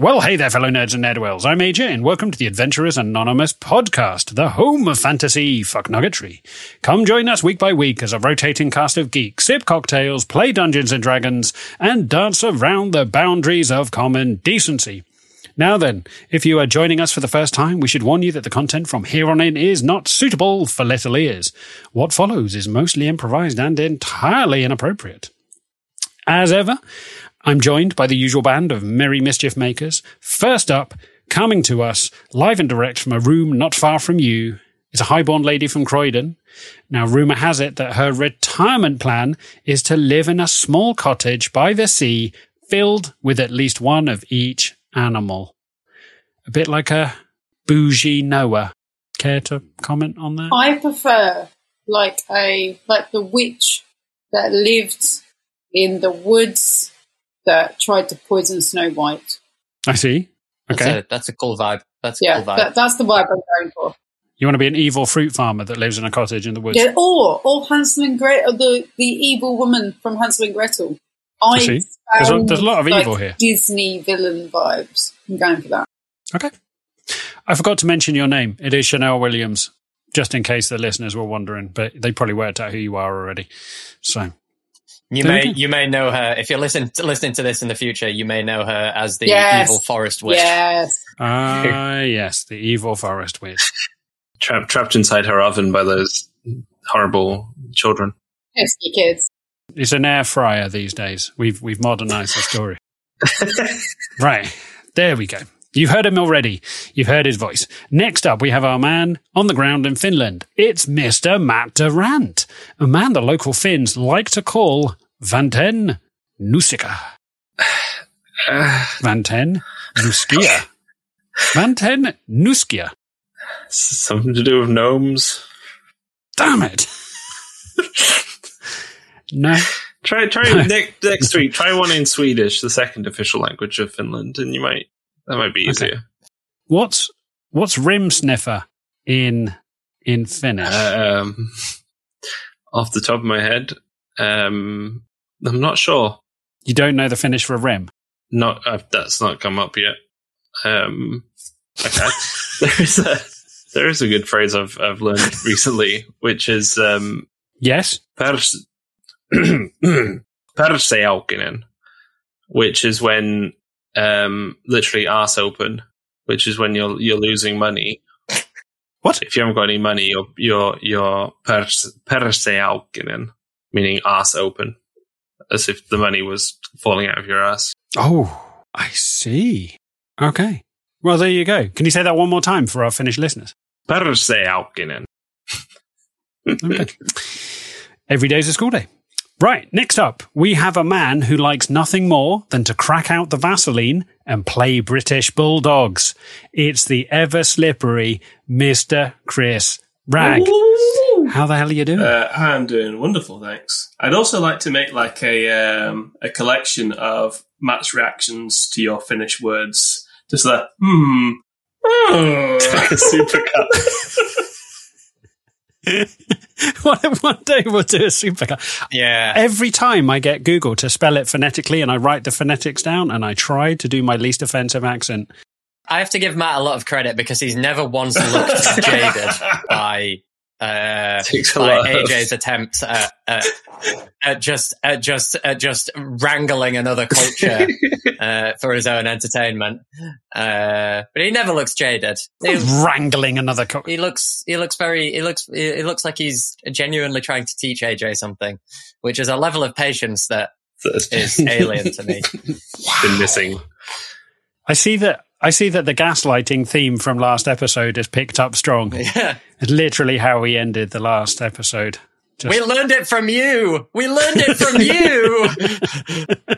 Well, hey there, fellow nerds and nerdwells. I'm AJ, and welcome to the Adventurers Anonymous podcast, the home of fantasy fucknuggetry. Come join us week by week as a rotating cast of geeks sip cocktails, play Dungeons and Dragons, and dance around the boundaries of common decency. Now then, if you are joining us for the first time, we should warn you that the content from here on in is not suitable for little ears. What follows is mostly improvised and entirely inappropriate. As ever, I'm joined by the usual band of merry mischief makers. First up, coming to us live and direct from a room not far from you, is a highborn lady from Croydon. Now, rumour has it that her retirement plan is to live in a small cottage by the sea filled with at least one of each animal. A bit like a bougie Noah. Care to comment on that? I prefer like a like the witch that lived in the woods that tried to poison Snow White. I see. That's, Okay. a, that's a cool vibe. That's a Yeah, cool vibe. that, that's the vibe I'm going for. You want to be an evil fruit farmer that lives in a cottage in the woods? Yeah, or or Hansel and Gretel, the the evil woman from Hansel and Gretel. I see. There's a- there's a lot of like, evil here. Disney villain vibes. I'm going for that. Okay. I forgot to mention your name. It is Chanel Williams, just in case the listeners were wondering, but they probably worked out who you are already. So, you There may you may know her if you're listening to, listening to this in the future. You may know her as the Yes. evil forest witch. Yes. ah, yes, the evil forest witch. Trapped trapped inside her oven by those horrible children. Pesky kids. It's an air fryer these days. We've we've modernized the story. right. There we go. You've heard him already. You've heard his voice. Next up, we have our man on the ground in Finland. It's Mr. Matt Durant, a man the local Finns like to call Vanten Nusika. Uh, Vanten Nuskia. Vanten Nuskia. something to do with gnomes. Damn it. no. Try try next next week. Try one in Swedish, the second official language of Finland, and you might that might be Okay. easier. What's what's rim sniffer in in Finnish? Um, off the top of my head, um, I'm not sure. you don't know the Finnish for rim. Not uh, that's not come up yet. Um, okay. there is a there is a good phrase I've I've learned recently, which is um, Yes. pers persaukinen, which is when um, literally arse open, which is when you're you're losing money. What? If you haven't got any money, you're you're you're pers persaukinen, meaning arse open, as if the money was falling out of your ass. Oh, I see. Okay. Well, there you go. Can you say that one more time for our Finnish listeners? Persaukinen. Okay. Every day's a school day. Right. Next up, we have a man who likes nothing more than to crack out the Vaseline and play British Bulldogs. It's the ever slippery Mr. Chris Rag. How the hell are you doing? Uh, I'm doing wonderful, thanks. I'd also like to make like a um, a collection of Matt's reactions to your Finnish words. Just that, hmm. oh. like a supercut. one, one day we'll do a supercut. Yeah. Every time I get Google to spell it phonetically and I write the phonetics down and I try to do my least offensive accent. I have to give Matt a lot of credit because he's never once looked jaded by uh, Takes by AJ's attempts at, at, at just at just at just wrangling another culture uh, for his own entertainment. Uh, but he never looks jaded. He, Wrangling another culture. he looks he looks very he looks he looks like he's genuinely trying to teach AJ something, which is a level of patience that is alien to me. Been missing. I see that I see that the gaslighting theme from last episode is picked up strong. Yeah. It's literally how we ended the last episode. Just- We learned it from you. We learned it from you.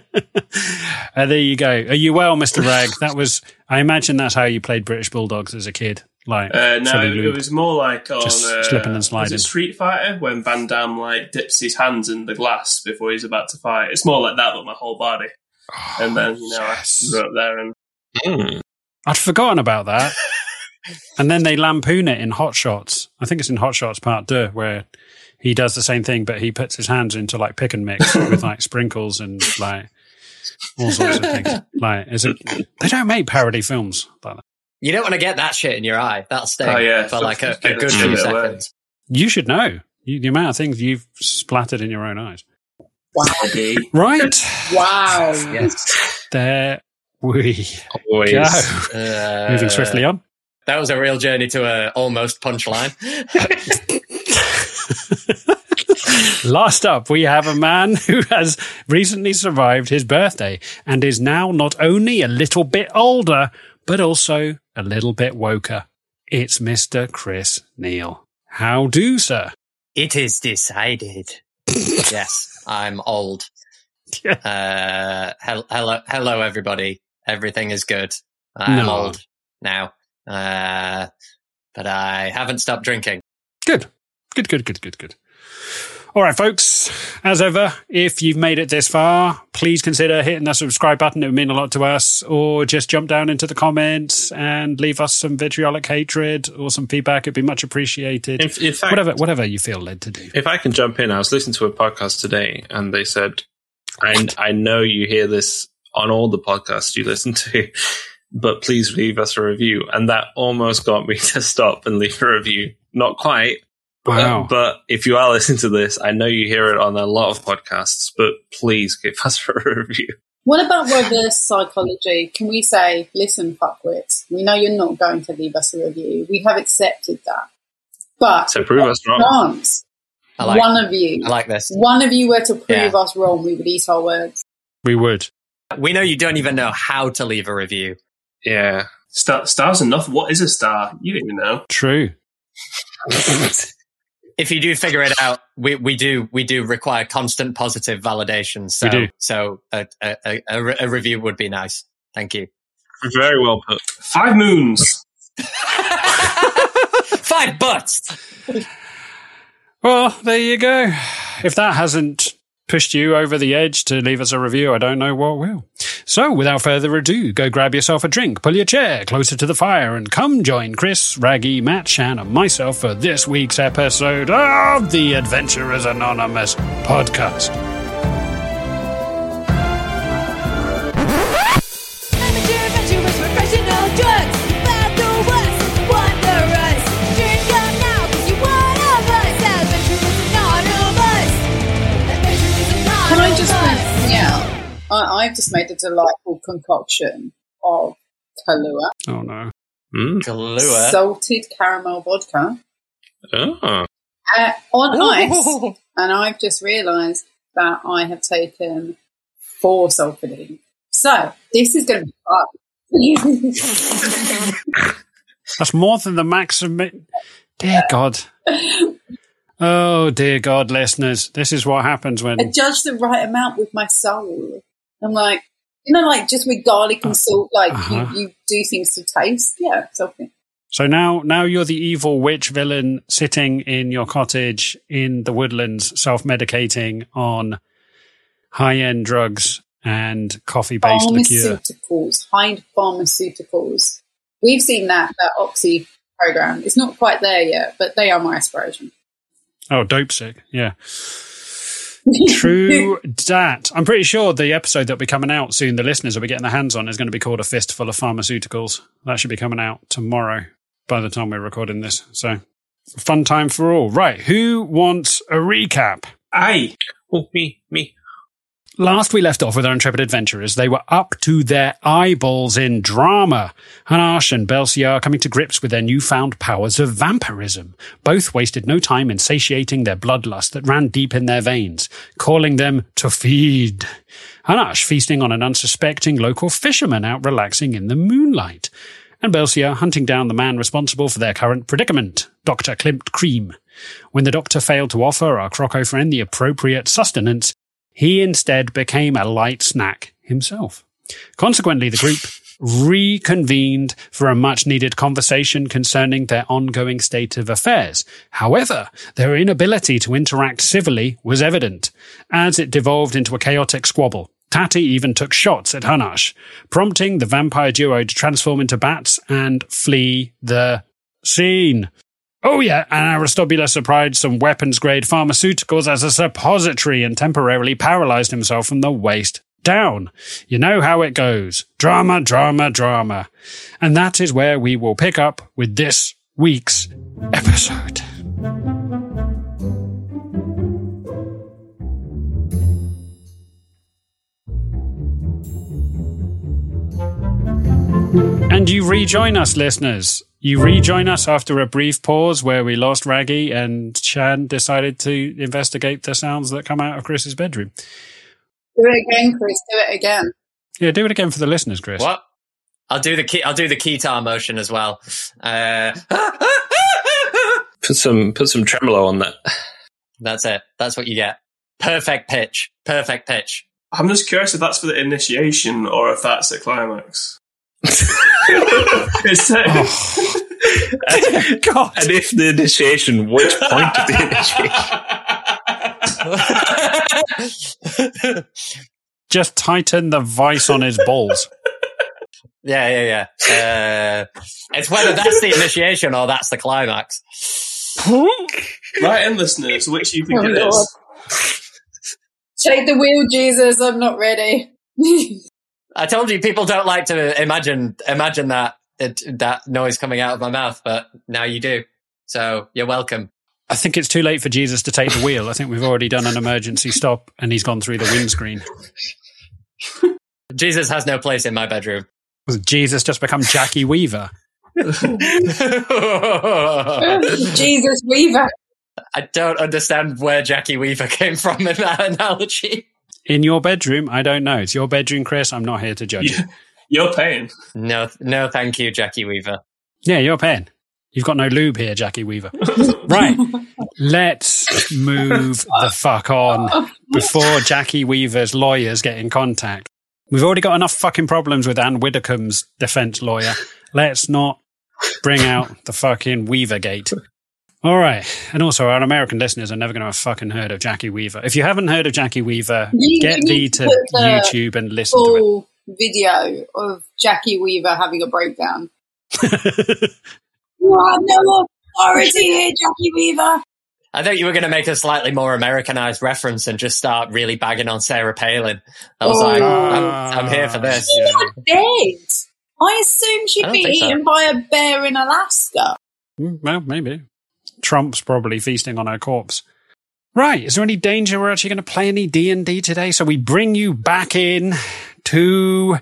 Uh, there you go. Are you well, Mr. Rag? That was I imagine that's how you played British Bulldogs as a kid. Like Uh, no, fully it, was more like on Just uh, slipping and was sliding. it Street Fighter when Van Damme like dips his hands in the glass before he's about to fight. It's more like that, but my whole body. And then you know Yes. I go up there and Hmm. I'd forgotten about that. and then they lampoon it in Hot Shots. I think it's in Hot Shots Part Two, where he does the same thing, but he puts his hands into like pick and mix with like sprinkles and like all sorts of things. Like, is it? They don't make parody films like that. You don't want to get that shit in your eye. That'll stay Oh, yeah. for like a, a good shit few away. seconds. You should know you, the amount of things you've splattered in your own eyes. Wow. Right Wow. Yes. there we Always. go. Uh, Moving swiftly on. That was a real journey to a almost punchline. Last up, we have a man who has recently survived his birthday and is now not only a little bit older, but also a little bit woker. It's Mr. Chris Neal. How do, sir? It is decided. yes, I'm old. Yeah. Uh, hel- hello, hello, everybody. Everything is good. I'm No. old now, uh, but I haven't stopped drinking. Good. Good, good, good, good, good. All right, folks. As ever, if you've made it this far, please consider hitting that subscribe button. It would mean a lot to us. Or just jump down into the comments and leave us some vitriolic hatred or some feedback. It'd be much appreciated. In, in fact, whatever, whatever you feel led to do. if I can jump in, I was listening to a podcast today and they said, I, I know you hear this on all the podcasts you listen to, but please leave us a review. And that almost got me to stop and leave a review. Not quite. Wow. Uh, but, but if you are listening to this, I know you hear it on a lot of podcasts, but please give us a review. What about reverse psychology? Can we say, listen, fuckwits, we know you're not going to leave us a review. We have accepted that. But So prove us wrong. chance I like, one of you, I like this. one of you were to prove Yeah. us wrong, we would eat our words. we would. We know you don't even know how to leave a review. Yeah. Star, star's enough. What is a star? You don't even know. True. If you do figure it out, we, we do we do require constant positive validation. So We do. so a, a, a, a re- a review would be nice. Thank you. Very well put. Five moons. Five butts. Well, there you go. If that hasn't pushed you over the edge to leave us a review, I don't know what will. So, without further ado, go grab yourself a drink, pull your chair closer to the fire, and come join Chris, Raggy, Matt, Shan, and myself for this week's episode of the Adventurers Anonymous podcast. I, I've just made a delightful concoction of Kahlua, Oh no. Mm. Kahlua. salted caramel vodka, Oh. uh, on ice, and I've just realised that I have taken four sulfidine. So this is going to be fun. That's more than the maximum. Dear God. Oh, dear God, listeners. This is what happens when. I judge the right amount with my soul. I'm like, you know, like just with garlic and salt, like uh-huh. you, you do things to taste. Yeah, something. So now, now you're the evil witch villain sitting in your cottage in the woodlands, self-medicating on high-end drugs and coffee-based liqueur. Pharmaceuticals, hide pharmaceuticals. We've seen that that Oxy program. It's not quite there yet, but they are my aspiration. Oh, dope sick. Yeah. True dat. I'm pretty sure the episode that'll be coming out soon, the listeners will be getting their hands on, is going to be called A Fistful of Pharmaceuticals. That should be coming out tomorrow by the time we're recording this. So, fun time for all. Right. Who wants a recap? Aye. Oh, me, me. Last we left off with our intrepid adventurers, they were up to their eyeballs in drama. Hanash and Belsiar coming to grips with their newfound powers of vampirism. Both wasted no time in satiating their bloodlust that ran deep in their veins, calling them to feed. Hanash feasting on an unsuspecting local fisherman out relaxing in the moonlight. And Belsiar hunting down the man responsible for their current predicament, Dr. Klimt Cream. When the doctor failed to offer our croco friend the appropriate sustenance, he instead became a light snack himself. Consequently, the group reconvened for a much needed conversation concerning their ongoing state of affairs. However, their inability to interact civilly was evident, as it devolved into a chaotic squabble. Tati even took shots at Hanash, prompting the vampire duo to transform into bats and flee the scene. Oh yeah, and Aristobulus supplied some weapons-grade pharmaceuticals as a suppository and temporarily paralyzed himself from the waist down. You know how it goes. Drama, drama, drama. And that is where we will pick up with this week's episode. And you rejoin us, listeners. You rejoin us after a brief pause where we lost Raggy and Shan decided to investigate the sounds that come out of Chris's bedroom. Do it again, Chris. Do it again. Yeah, do it again for the listeners, Chris. What? I'll do the key, I'll do the keytar motion as well. Uh, Put some put some tremolo on that. that's it. That's what you get. Perfect pitch. Perfect pitch. I'm just curious if that's for the initiation or if that's the climax. It's, uh, God. And if the initiation, which point of the initiation? Just tighten the vice on his balls. Yeah, yeah, yeah. Uh, it's whether that's the initiation or that's the climax. right in listeners, which you think Oh, it Lord. is? Take the wheel, Jesus. I'm not ready. I told you people don't like to imagine imagine that it, that noise coming out of my mouth, but now you do. So you're welcome. I think it's too late for Jesus to take the wheel. I think we've already done an emergency stop and he's gone through the windscreen. Jesus has no place in my bedroom. Was Jesus just become Jackie Weaver? Jesus Weaver. I don't understand where Jackie Weaver came from in that analogy. In your bedroom? I don't know. It's your bedroom, Chris. I'm not here to judge you. You- You're paying. No, no, thank you, Jackie Weaver. Yeah, you're paying. You've got no lube here, Jackie Weaver. right. Let's move the fuck on before Jackie Weaver's lawyers get in contact. We've already got enough fucking problems with Anne Widdecombe's defense lawyer. Let's not bring out the fucking Weaver gate. All right. And also, our American listeners are never going to have fucking heard of Jackie Weaver. If you haven't heard of Jackie Weaver, You- get you thee to to YouTube and listen to it. Video of Jackie Weaver having a breakdown. You have no authority here, Jackie Weaver. I thought you were going to make a slightly more Americanized reference and just start really bagging on Sarah Palin. I was Oh. like, I'm, I'm here for this. She's not dead. I assume she'd don't be think so. eaten by a bear in Alaska. Mm, Well, maybe. Trump's probably feasting on her corpse. Right. Is there any danger we're actually going to play any D&D today? So we bring you back in to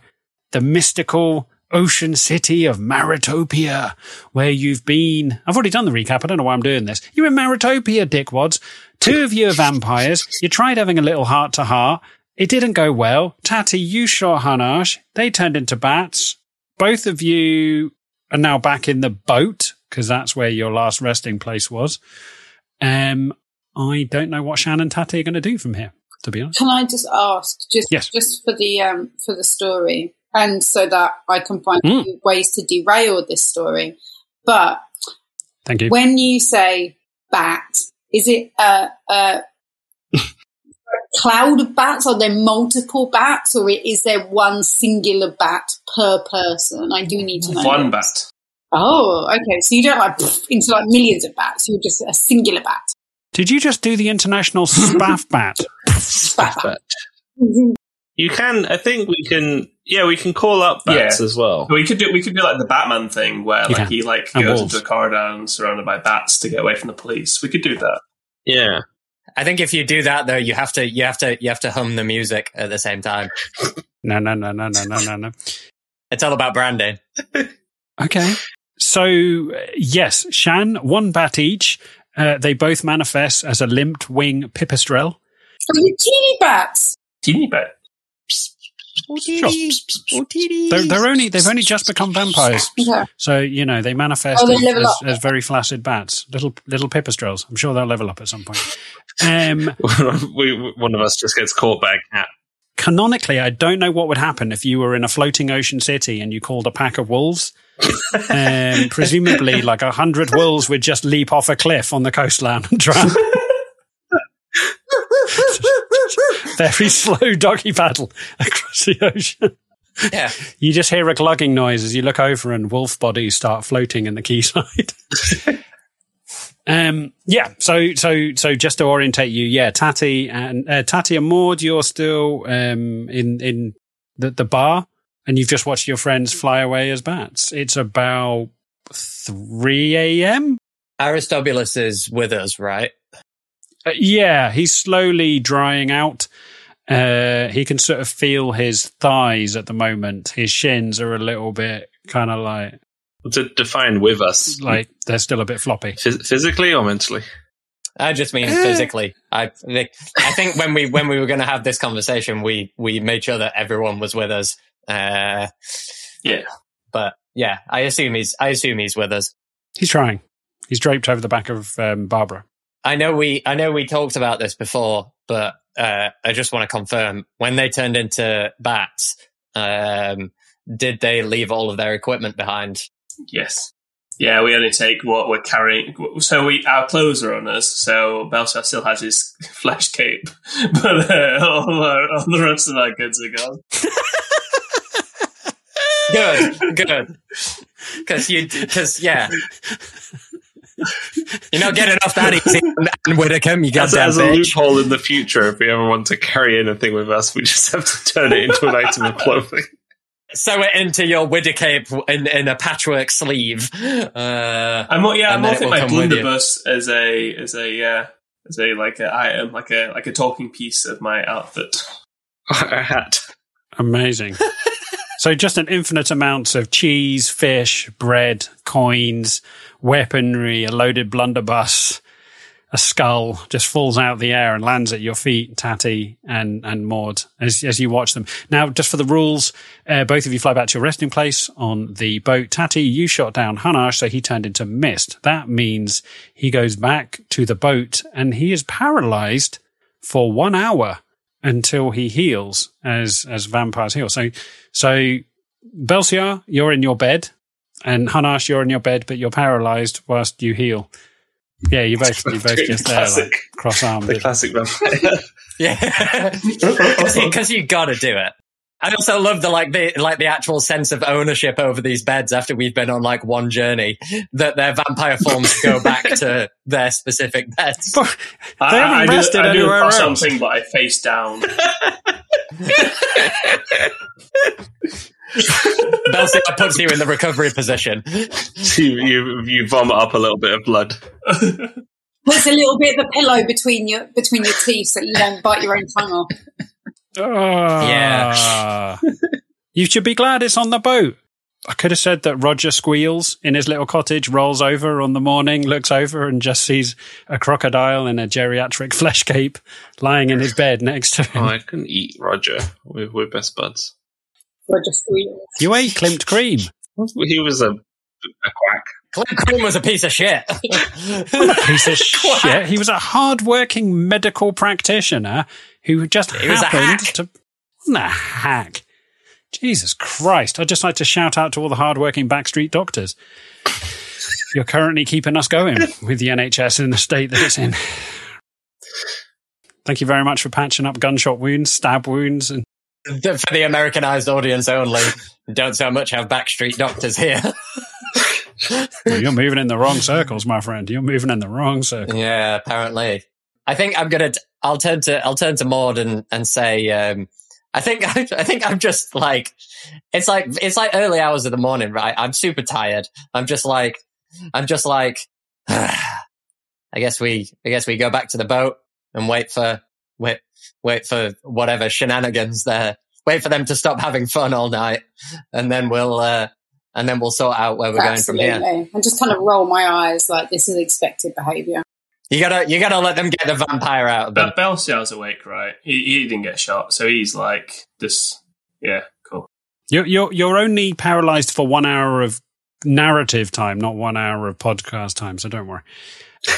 the mystical ocean city of Maritopia, where you've been. I've already done the recap. I don't know why I'm doing this. You're in Maritopia, dickwads. Two of you are vampires. You tried having a little heart to heart. It didn't go well. Tati, you shot Hanash. They turned into bats. Both of you are now back in the boat because that's where your last resting place was. Um, I don't know what Shannon and Tati are going to do from here, to be honest. Can I just ask, just Yes. just for the um for the story, and so that I can find Mm. ways to derail this story. But Thank you. when you say bat, is it a, a cloud of bats? Are there multiple bats, or is there one singular bat per person? I do need to know. One this. bat. Oh, okay. So you don't like pff, into like millions of bats. You're just a singular bat. Did you just do the international spaff bat? Spaff bat. You can, I think we can, yeah, we can call up bats Yeah. as well. We could do we could do like the Batman thing where You like can. he like And goes wolves. into a corridor surrounded by bats to get away from the police. We could do that. Yeah. I think if you do that though, you have to, you have to, you have to hum the music at the same time. No, no, no, no, no, no, no, no. It's all about branding. Okay. So, uh, yes, Shan, one bat each. Uh, they both manifest as a limped wing pipistrelle. So you teeny bats. Teeny bat. They're, they're only, they've only just become vampires. Okay. So, you know, they manifest Oh, they as, as, as very flaccid bats, little, little pipistrelles. I'm sure they'll level up at some point. Um, we, one of us just gets caught by a cat. canonically, I don't know what would happen if you were in a floating ocean city and you called a pack of wolves. Um, presumably, like a hundred wolves would just leap off a cliff on the coastline and drown. Very slow doggy paddle across the ocean. Yeah. You just hear a glugging noise as you look over and wolf bodies start floating in the quayside. Um, yeah. So, so, so just to orientate you, yeah, Tati and uh, Tatty and Maud, you're still um, in in the, the bar, and you've just watched your friends fly away as bats. It's about three a.m. Aristobulus is with us, right? Uh, yeah, he's slowly drying out. Uh, he can sort of feel his thighs at the moment. His shins are a little bit kind of like To define with us, like they're still a bit floppy. phys- physically or mentally. I just mean Eh. physically. I think, I think when we when we were going to have this conversation, we we made sure that everyone was with us. Uh, Yeah. but yeah, I assume he's I assume he's with us. He's trying. He's draped over the back of um, Barbara. I know we I know we talked about this before, but uh, I just want to confirm when they turned into bats, um, did they leave all of their equipment behind? Yes. Yeah, we only take what we're carrying. So we our clothes are on us. So Belsiar still has his flesh cape, but uh, all, our, all the rest of our goods are gone. Good, good. Because you, because yeah, you're not getting off that easy, and Whitcomb, you As, goddamn as a loophole in the future, if we ever want to carry anything with us, we just have to turn it into an item of clothing. Sew it into your widder cape in, in a patchwork sleeve. Uh, I'm more, yeah, I'm And more then thinking my come with you. blunderbuss as a as a yeah as a like a item like a like a talking piece of my outfit. a hat. Amazing. so just an infinite amounts of cheese, fish, bread, coins, weaponry, a loaded blunderbuss, a skull just falls out of the air and lands at your feet, Tatty and, and Maud, as, as you watch them. Now, just for the rules, uh, both of you fly back to your resting place on the boat. Tatty, you shot down Hanash, so he turned into mist. That means he goes back to the boat and he is paralyzed for one hour until he heals as as vampires heal. So so Belsiar, you're in your bed, and Hanash, you're in your bed, but you're paralyzed whilst you heal. Yeah, you both you both just there Classic. like cross armed. The classic vampire. yeah, because you got to do it. I also love the like the like the actual sense of ownership over these beds after we've been on like one journey that their vampire forms go back to their specific beds. I, They haven't I, I rested do, I do anywhere else. something, but I face down. Belsiar puts you in the recovery position. So you, you you vomit up a little bit of blood. Puts a little bit of a pillow between your between your teeth so you don't bite your own tongue off. Yeah. you should be glad it's on the boat. I could have said that Roger squeals in his little cottage, rolls over on the morning, looks over and just sees a crocodile in a geriatric flesh cape lying in his bed next to Oh, him. I can eat Roger. We're, we're best buds. Roger squeals. You ate Klimt cream. He was a, a quack. Klimt Cream was a piece of shit. piece of shit. He was a hard-working medical practitioner who just He was happened hack. to wasn't a hack. Jesus Christ! I'd just like to shout out to all the hard-working backstreet doctors. You're currently keeping us going with the NHS in the state that it's in. Thank you very much for patching up gunshot wounds, stab wounds, and For the Americanized audience only, don't so much have backstreet doctors here. well, you're moving in the wrong circles, my friend. You're moving in the wrong circle. Yeah, apparently. I think I'm gonna. I'll turn to. I'll turn to Maud and and say. Um, I think. I think I'm just like. It's like it's like early hours of the morning, right? I'm super tired. I'm just like. I'm just like. I guess we. I guess we go back to the boat and wait for wait wait for whatever shenanigans there. Wait for them to stop having fun all night, and then we'll. uh and then we'll sort out where we're going from Absolutely. here. And just kind of roll my eyes like this is expected behaviour. You gotta, you gotta let them get the vampire out of them. But Belsiar's awake, right? He, he didn't get shot, so he's like this. Yeah, cool. You're you're you're only paralyzed for one hour of narrative time, not one hour of podcast time. So don't worry.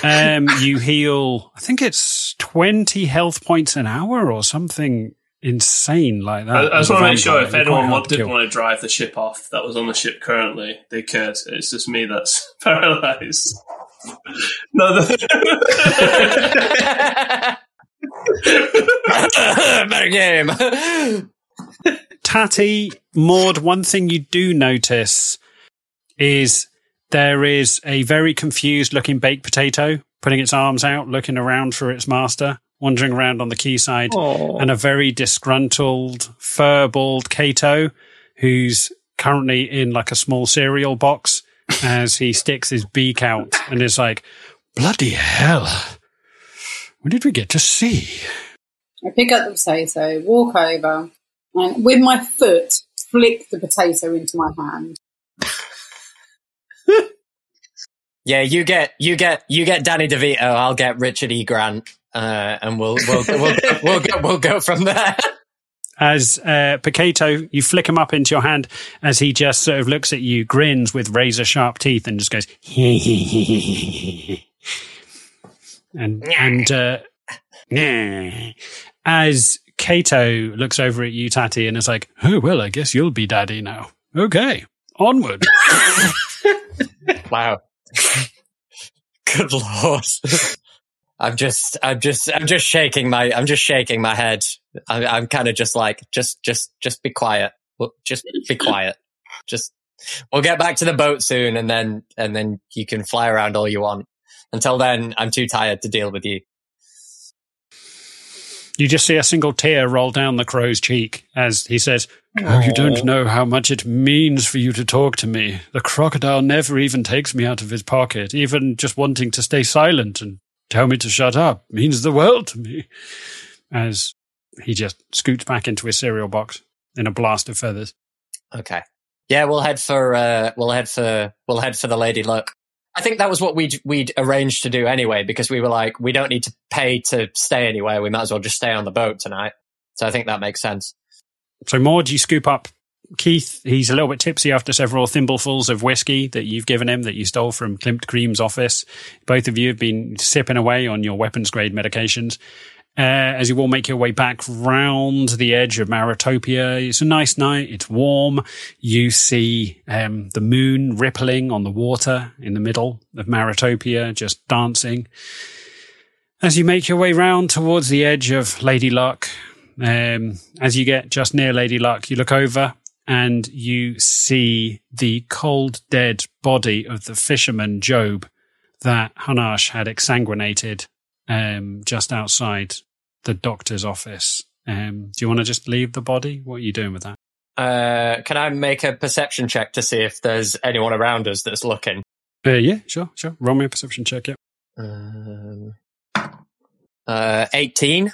Um, you heal. I think it's twenty health points an hour or something insane like that. I, I just want to make sure if anyone want, did kill. want to drive the ship off that was on the ship currently, they could. It's just me that's paralyzed. No, the- Better game. Tatty, Maud, one thing you do notice is there is a very confused looking baked potato putting its arms out, looking around for its master, wandering around on the quayside, Oh. and a very disgruntled, fur-balled Cato who's currently in like a small cereal box as he sticks his beak out and is like, bloody hell. What did we get to see? I pick up the potato, walk over, and with my foot, flick the potato into my hand. Yeah, you get you get you get Danny DeVito. I'll get Richard E. Grant, uh, and we'll we'll we'll go, we'll go we'll go from there. As uh, Picato, you flick him up into your hand as he just sort of looks at you, grins with razor sharp teeth, and just goes, and and uh, as Kato looks over at you, Tatty, and is like, "Oh well, I guess you'll be daddy now." Okay, onward. Wow. Good lord. I'm just, I'm just, I'm just shaking my, I'm just shaking my head. I, I'm kind of just like, just, just, just be quiet. Just be quiet. Just, we'll get back to the boat soon, and then, and then you can fly around all you want. Until then, I'm too tired to deal with you. You just see a single tear roll down the crow's cheek as he says, Oh, you don't know how much it means for you to talk to me. The crocodile never even takes me out of his pocket. Even just wanting to stay silent and tell me to shut up means the world to me. As he just scoots back into his cereal box in a blast of feathers. Okay. Yeah, we'll head for, uh, we'll head for, we'll head for the Lady Luck. I think that was what we'd, we'd arranged to do anyway, because we were like, we don't need to pay to stay anywhere. We might as well just stay on the boat tonight. So I think that makes sense. So, Maud, you scoop up Keith. He's a little bit tipsy after several thimblefuls of whiskey that you've given him that you stole from Klimt Cream's office. Both of you have been sipping away on your weapons grade medications. Uh, as you all make your way back round the edge of Maritopia, it's a nice night. It's warm. You see um, the moon rippling on the water in the middle of Maritopia, just dancing. As you make your way round towards the edge of Lady Luck, um, as you get just near Lady Luck, you look over and you see the cold, dead body of the fisherman Job that Hanash had exsanguinated um, just outside the doctor's office. Um, do you want to just leave the body? What are you doing with that? Uh, can I make a perception check to see if there's anyone around us that's looking? Uh, yeah, sure, sure. Roll me a perception check. Yeah. Um, uh, 18.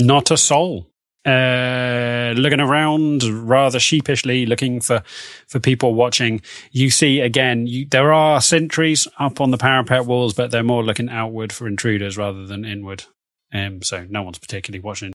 Not a soul. Uh, looking around rather sheepishly, looking for, for people watching. You see again, you, there are sentries up on the parapet walls, but they're more looking outward for intruders rather than inward. Um, so no one's particularly watching.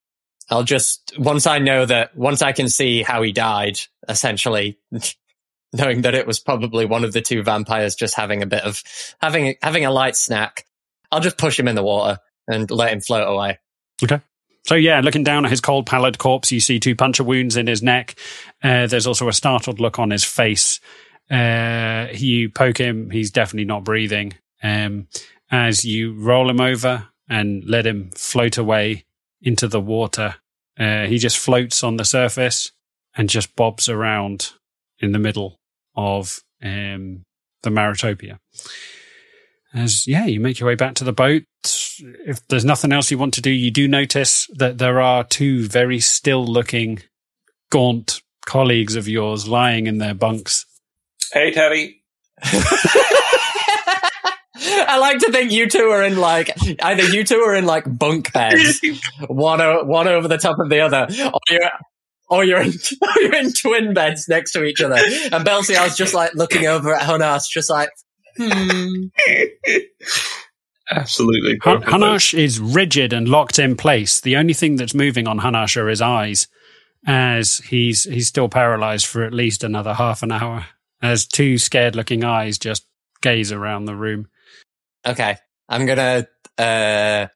I'll just, once I know that, once I can see how he died, essentially, knowing that it was probably one of the two vampires just having a bit of, having, having a light snack, I'll just push him in the water and let him float away. Okay. So yeah, looking down at his cold, pallid corpse, you see two puncture wounds in his neck. Uh, there's also a startled look on his face. Uh, you poke him; he's definitely not breathing. Um, as you roll him over and let him float away into the water, uh, he just floats on the surface and just bobs around in the middle of um, the Maritopia. As yeah, you make your way back to the boat. If there's nothing else you want to do, you do notice that there are two very still looking, gaunt colleagues of yours lying in their bunks. Hey, Teddy. I like to think you two are in like either you two are in like bunk beds, one o- one over the top of the other, or you're or you're in or you're in twin beds next to each other. And Belsiar's just like looking over at Honas, just like, hmm. Absolutely. Han- Hanash is rigid and locked in place. The only thing that's moving on Hanash are his eyes, as he's he's still paralyzed for at least another half an hour. As two scared looking eyes just gaze around the room. Okay, I'm gonna. uh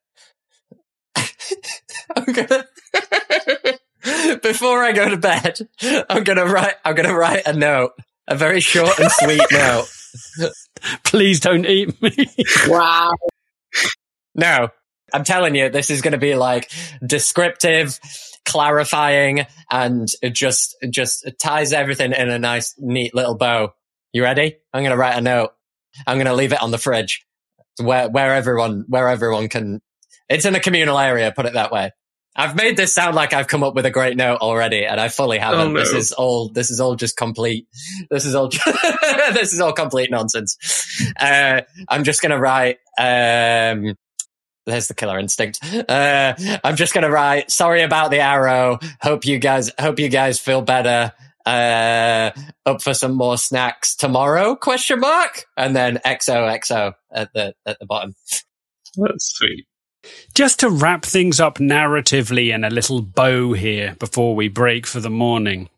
I'm gonna. Before I go to bed, I'm gonna write. I'm gonna write a note, a very short and sweet note. Please don't eat me. Wow. No, I'm telling you, this is going to be like descriptive, clarifying, and it just it just ties everything in a nice, neat little bow. You ready? I'm going to write a note. I'm going to leave it on the fridge where where everyone where everyone can. It's in a communal area. Put it that way. I've made this sound like I've come up with a great note already, and I fully haven't. Oh, no. This is all. This is all just complete. This is all. this is all complete nonsense. Uh, I'm just gonna write. Um, there's the killer instinct. Uh, I'm just gonna write. Sorry about the arrow. Hope you guys. Hope you guys feel better. Uh, up for some more snacks tomorrow? Question mark. And then XOXO at the at the bottom. That's sweet. Just to wrap things up narratively in a little bow here before we break for the morning.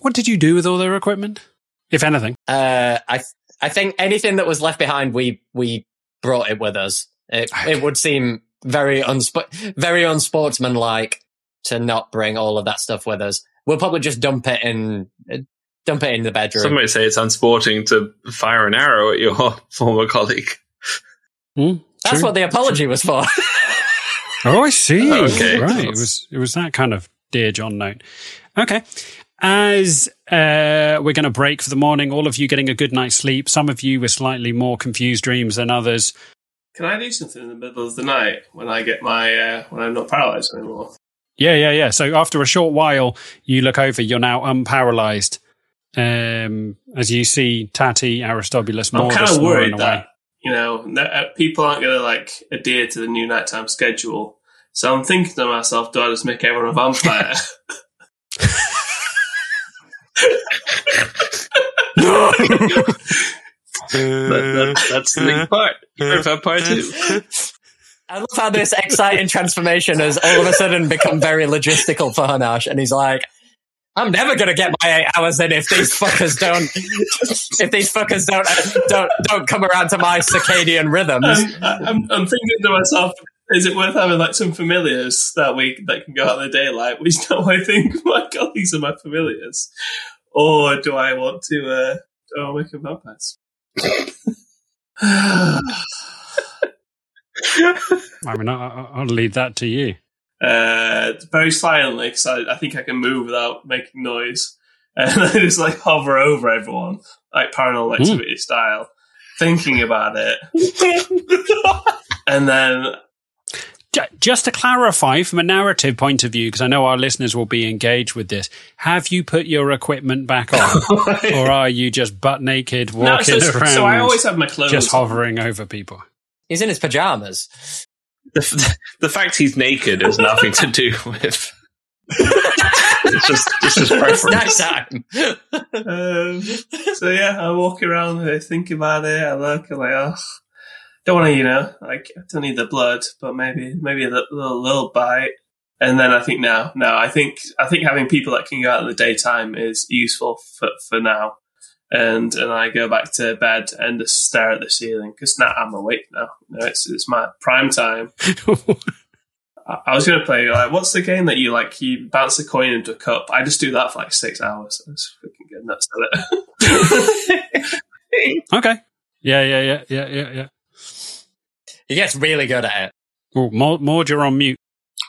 What did you do with all their equipment? If anything. Uh, I I think anything that was left behind, we we brought it with us. It Okay. it would seem very unsp- very unsportsmanlike to not bring all of that stuff with us. We'll probably just dump it in uh, dump it in the bedroom. Some might say it's unsporting to fire an arrow at your former colleague. Hmm, That's what the apology was for. Oh, I see. Okay. Right. It was it was that kind of dear John note. Okay. As uh, we're going to break for the morning, all of you getting a good night's sleep. Some of you with slightly more confused dreams than others. Can I do something in the middle of the night when I get my uh, when I'm not paralyzed anymore? Yeah, yeah, yeah. So after a short while, you look over. You're now unparalyzed. Um, as you see, Tati, Aristobulus, I'm Maud kind of snoring worried away. that you know that, uh, people aren't going to like adhere to the new nighttime schedule. So I'm thinking to myself, do I just make everyone a vampire? That, that, that's the big part. You're a vampire too. I love how this exciting transformation has all of a sudden become very logistical for Hanash, and he's like, "I'm never gonna get my eight hours in if these fuckers don't, if these fuckers don't don't don't come around to my circadian rhythms." I'm, I'm, I'm thinking to myself, is it worth having like some familiars that week that can go out in the daylight? Which now I think my God, these are my familiars, or do I want to? Uh, do I make them vampires? I mean, I, I- I'll leave that to you. Uh, very silently because I, I think I can move without making noise. And I just like hover over everyone, like paranormal activity style, thinking about it. and then, Just to clarify from a narrative point of view, because I know our listeners will be engaged with this, have you put your equipment back on? or are you just butt naked No, walking so, around, so I always have my clothes just on. hovering over people? He's in his pajamas. The, the fact he's naked has nothing to do with. it's just it's just It's preference. nighttime. Um, so yeah, I walk around, I think about it, I look, I'm like, oh, don't want to, you know, like, I don't need the blood, but maybe, maybe a little, little, little bite. And then I think now, no, I think, I think having people that can go out in the daytime is useful for, for now. And, and I go back to bed and just stare at the ceiling because now I'm awake now. You know, it's, it's my prime time. I I was going to play, like, what's the game that you, like, you bounce a coin into a cup? I just do that for like six hours. I just freaking get nuts at it. okay. Yeah, yeah, yeah, yeah, yeah, yeah. He gets really good at it. Well, Maud, Maud, you're on mute.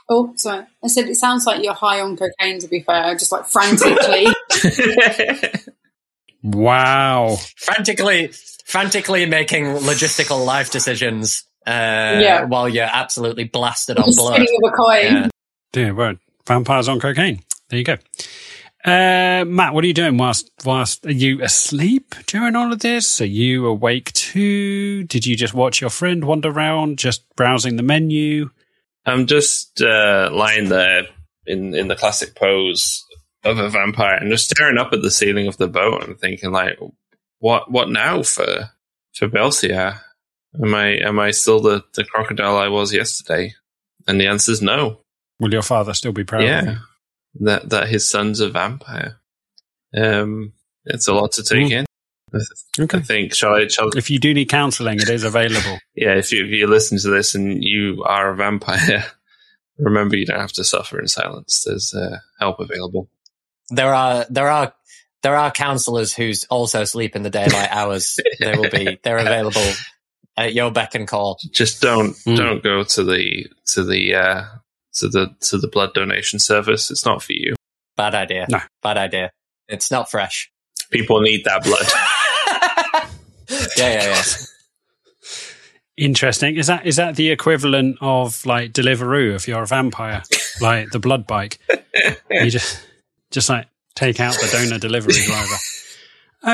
Oh, sorry. I said it sounds like you're high on cocaine. To be fair, just like frantically. Wow. Frantically, frantically making logistical life decisions. Uh, Yeah. while you're absolutely blasted on just blood. spinning of a coin. Yeah. Dear word. Vampires on cocaine. There you go. Uh, Matt, what are you doing whilst, whilst, are you asleep during all of this? Are you awake too? Did you just watch your friend wander around, just browsing the menu? I'm just uh, lying there in in the classic pose of a vampire and just staring up at the ceiling of the boat and thinking like, what what now for for Belsiar? Am I am I still the, the crocodile I was yesterday? And the answer is no. Will your father still be proud of you? yeah, that that his son's a vampire. Um, it's a lot to take in. I Okay. think. Shall I? Shall If you do need counselling, it is available. yeah, if you, if you listen to this and you are a vampire, remember you don't have to suffer in silence. There's uh, help available. There are there are there are counselors who's also sleep in the daylight hours. They will be they're available at your beck and call. Just don't Mm. don't go to the to the uh, to the to the blood donation service. It's not for you. Bad idea. No. Bad idea. It's not fresh. People need that blood. yeah, yeah, yeah. Interesting. Is that is that the equivalent of like Deliveroo if you're a vampire, like the blood bike? You just just like take out the donor delivery driver.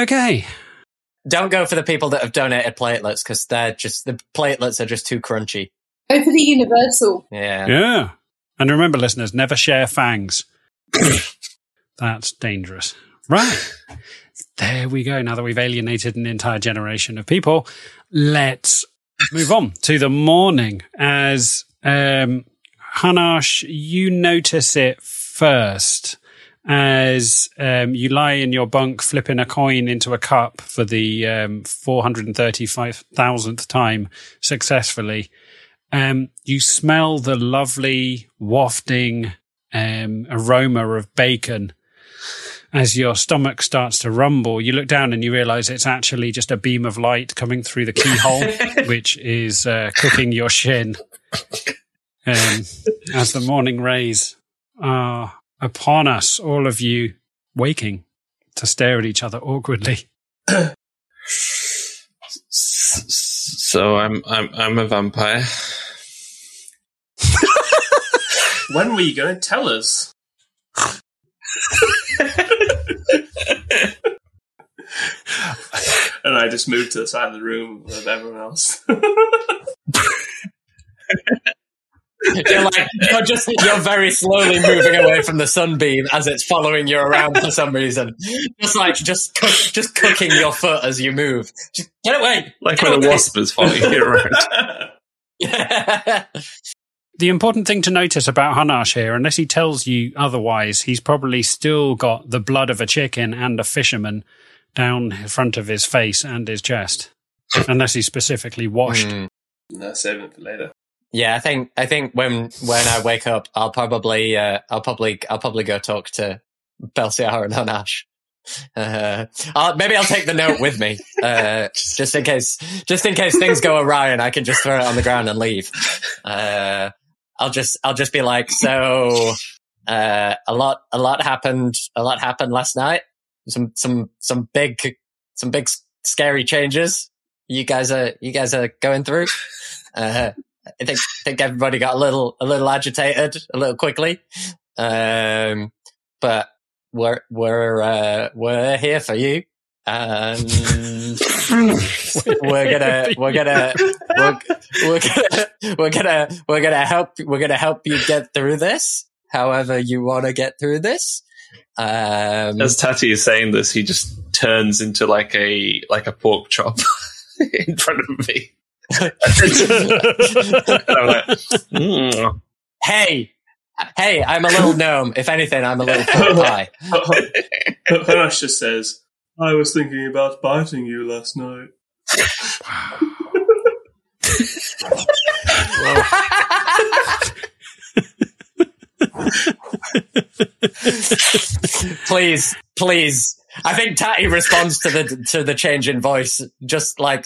Okay. Don't go for the people that have donated platelets because they're just the platelets are just too crunchy. Go for the universal. Yeah. Yeah. And remember, listeners, never share fangs. That's dangerous. Right. There we go. Now that we've alienated an entire generation of people, let's move on to the morning as um, Hanash, you notice it first as um, you lie in your bunk flipping a coin into a cup for the um, 435,000th time successfully. Um, you smell the lovely wafting um, aroma of bacon as your stomach starts to rumble, you look down and you realize it's actually just a beam of light coming through the keyhole, which is uh, cooking your shin. Um, as the morning rays are upon us, all of you waking to stare at each other awkwardly. So I'm I'm I'm a vampire. When were you going to tell us? and I just moved to the side of the room with everyone else. You're like you're just you're very slowly moving away from the sunbeam as it's following you around for some reason. Just like just cook, just cooking your foot as you move. Just get away. Like Get when a wasp is following you around. Yeah. The important thing to notice about Hanash here, unless he tells you otherwise, he's probably still got the blood of a chicken and a fisherman down in front of his face and his chest. Unless he's specifically washed. Mm. no, save it for later. Yeah, I think I think when when I wake up, I'll probably uh, I'll probably I'll probably go talk to Belsiar and Hanash. Uh, I'll, maybe I'll take the note with me, uh, just in case, just in case things go awry and I can just throw it on the ground and leave. Uh, I'll just, I'll just be like, so, uh, a lot, a lot happened, a lot happened last night. Some, some, some big, some big scary changes. You guys are, you guys are going through. I think, think everybody got a little, a little agitated, a little quickly. Um, but we're, we're, uh, we're here for you. And we're gonna, we're gonna, we're, we're gonna, we're gonna, we're gonna help, we're gonna help you get through this. However you want to get through this. Um, As Tati is saying this, he just turns into like a like a pork chop in front of me. And I'm like, "Mm." hey, hey, I'm a little gnome. If anything, I'm a little pie. Hanash just says, I was thinking about biting you last night. please, please. I think Tatty responds to the to the change in voice just like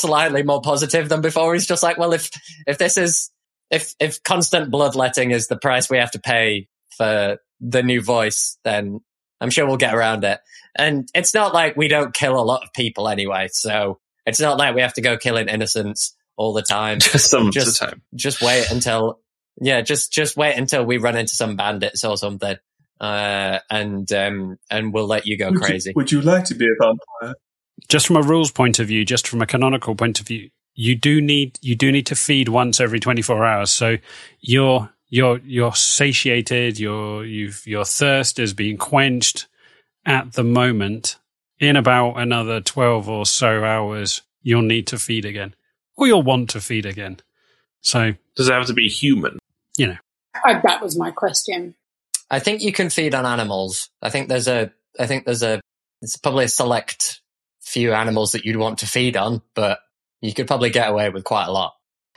slightly more positive than before. He's just like, well, if if this is if if constant bloodletting is the price we have to pay for the new voice, then I'm sure we'll get around it. And it's not like we don't kill a lot of people anyway, so it's not like we have to go killing innocents all the time just some Just- time. just wait until yeah just just wait until we run into some bandits or something uh and um and we'll let you go Would crazy You, would you like to be a vampire? Just from a rules point of view, just from a canonical point of view, you do need you do need to feed once every twenty four hours. So you're you're you're satiated, your you've your thirst is being quenched at the moment. In about another twelve or so hours, you'll need to feed again. Or you'll want to feed again. So Does it have to be human? Oh, that was my question. i think you can feed on animals i think there's a i think there's a it's probably a select few animals that you'd want to feed on but you could probably get away with quite a lot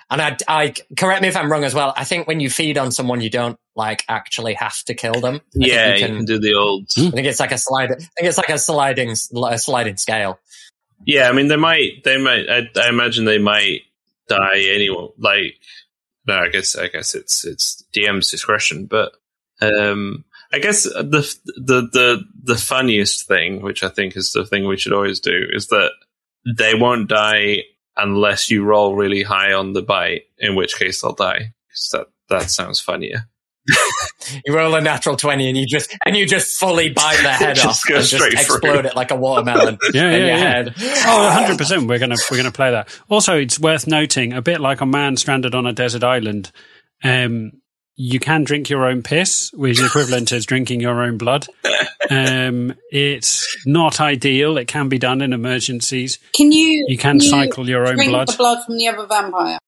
and I, I correct me if i'm wrong as well i think when you feed on someone you don't like actually have to kill them I yeah, you you can- can do the old. I think it's like a slide. I think it's like a sliding, a sliding scale. Yeah, I mean, they might. They might. I, I imagine they might die anyway. Like, no, I guess. I guess it's it's DM's discretion, but um, I guess the the the the funniest thing, which I think is the thing we should always do, is that they won't die unless you roll really high on the bite, in which case they'll die. 'Cause that that sounds funnier. You roll a natural twenty, and you just and you just fully bite their head Just off go and just through. explode it like a watermelon Yeah, in yeah, your yeah. head. Oh, 100 percent. We're gonna we're gonna play that. Also, it's worth noting, a bit like a man stranded on a desert island. Um, you can drink your own piss, which is equivalent to drinking your own blood. Um, it's not ideal. It can be done in emergencies. Can you? You can cycle your own drink blood. the blood from the other vampire.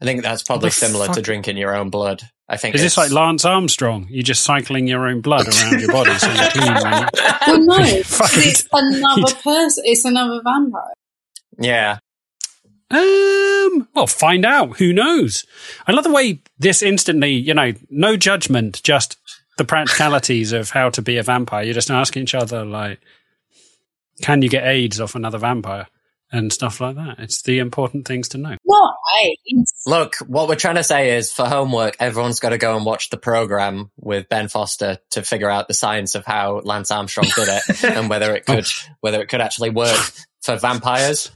I think that's probably the similar fuck? to drinking your own blood. I think Is this it's- like Lance Armstrong? You're just cycling your own blood around your body so you're clean. When you, Well, no, it's another person. It's another vampire. yeah. Um, well, find out. Who knows? I love the way this instantly, you know, no judgment, just the practicalities of how to be a vampire. You're just asking each other, like, can you get AIDS off another vampire? And stuff like that. It's the important things to know. Not AIDS. Look, what we're trying to say is for homework, everyone's got to go and watch the program with Ben Foster to figure out the science of how Lance Armstrong did it and whether it could whether it could actually work for vampires.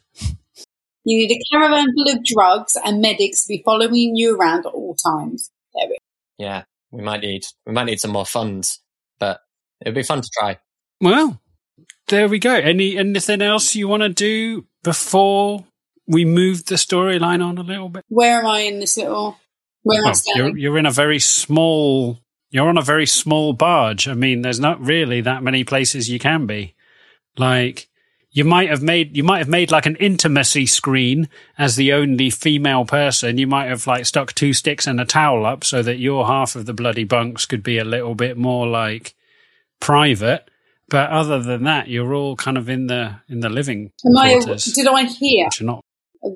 You need a caravan full of drugs and medics to be following you around at all times. There we Yeah, we might need we might need some more funds, but it'd be fun to try. Well, there we go. Any anything else you want to do before we move the storyline on a little bit? Where am I in this little? Where am I Well, you're you're in a very small. You're on a very small barge. I mean, there's not really that many places you can be. Like you might have made you might have made like an intimacy screen as the only female person. You might have like stuck two sticks and a towel up so that your half of the bloody bunks could be a little bit more like private. But other than that, you're all kind of in the in the living Am I? Did I hear which are not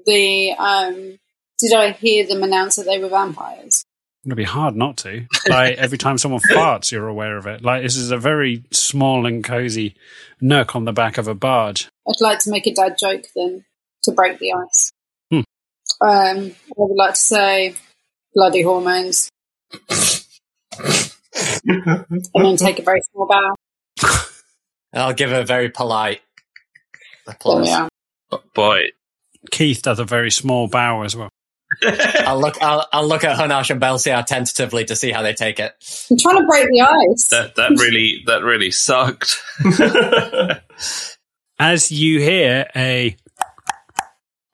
the? Um, did I hear them announce that they were vampires? It'd be hard not to. Like every time someone farts, you're aware of it. Like this is a very small and cozy nook on the back of a barge. I'd like to make a dad joke then to break the ice. Hmm. Um, I would like to say bloody hormones, and then take a very small bow. I'll give a very polite There applause. we are. Oh, boy, Keith does a very small bow as well. I'll look I'll, I'll look at Hunash and Belsiar tentatively to see how they take it. I'm trying to break the ice. that that really that really sucked. As you hear a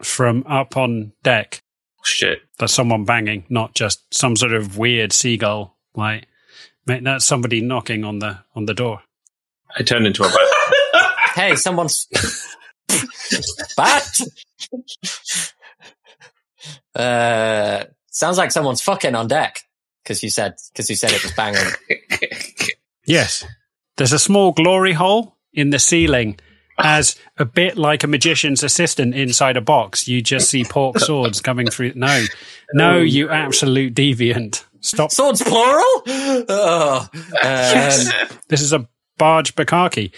from up on deck, Shit. that's someone banging, not just some sort of weird seagull. Like mate, that's somebody knocking on the on the door. I turned into a Hey, someone's bat. Uh, sounds like someone's fucking on deck because you said because you said it was banging. Yes. There's a small glory hole in the ceiling. As a bit like a magician's assistant inside a box, you just see pork swords coming through. No, no, you absolute deviant. Stop. Swords plural. Oh, um, This is a barge bukkake.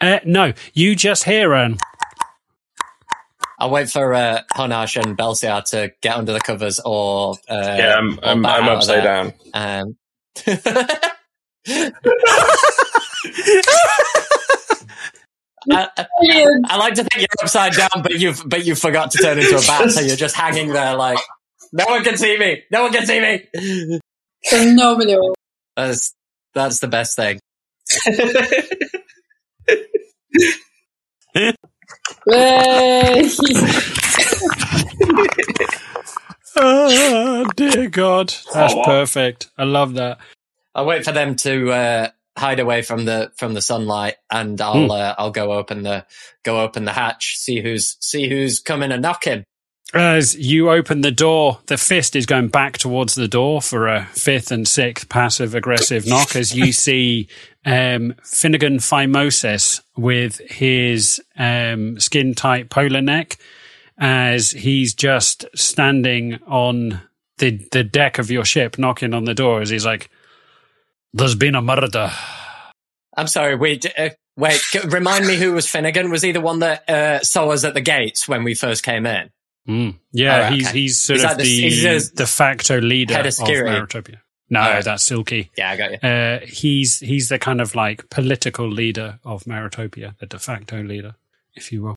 Uh, no, you just hear an. I'll wait for uh, Hunash and Belsiar to get under the covers or uh, yeah, I'm or I'm, I'm upside down. Um, I, I- I like to think you're upside down, but you've but you forgot to turn into a bat, so you're just hanging there like no one can see me. No one can see me. Phenomenal. That's that's the best thing. Yay. Oh, dear God. That's Oh, perfect. I love that. I'll wait for them to uh, hide away from the from the sunlight, and I'll Hmm. uh, I'll go open the go open the hatch, see who's see who's coming and knocking. As you open the door, the fist is going back towards the door for a fifth and sixth passive aggressive knock as you see um, Finnegan Phimosis with his um, skin tight polar neck as he's just standing on the, the deck of your ship knocking on the door as he's like, There's been a murder. I'm sorry. Wait, uh, wait. Remind me who was Finnegan? Was he the one that uh, saw us at the gates when we first came in? Mm. Yeah, All right, he's okay. he's sort of the- the, he's de facto leader head of of? No, right. that's Silky. Yeah, I got you. Uh, he's he's the kind of like political leader of Maritopia, the de facto leader, if you will.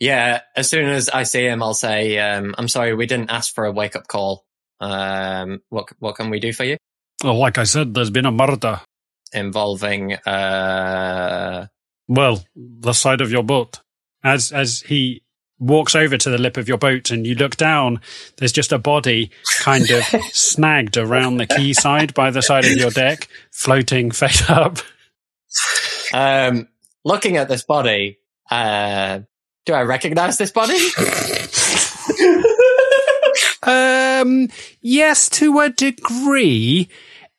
yeah, as soon as I see him, I'll say, um, "I'm sorry, we didn't ask for a wake up call. Um, what what can we do for you?" Well, like I said, there's been a murder. Involving, uh, Well, the side of your boat. As as he walks over to the lip of your boat and you look down, there's just a body kind of snagged around the quayside by the side of your deck, floating face up. um, looking at this body, uh, do I recognize this body? Um, yes, to a degree.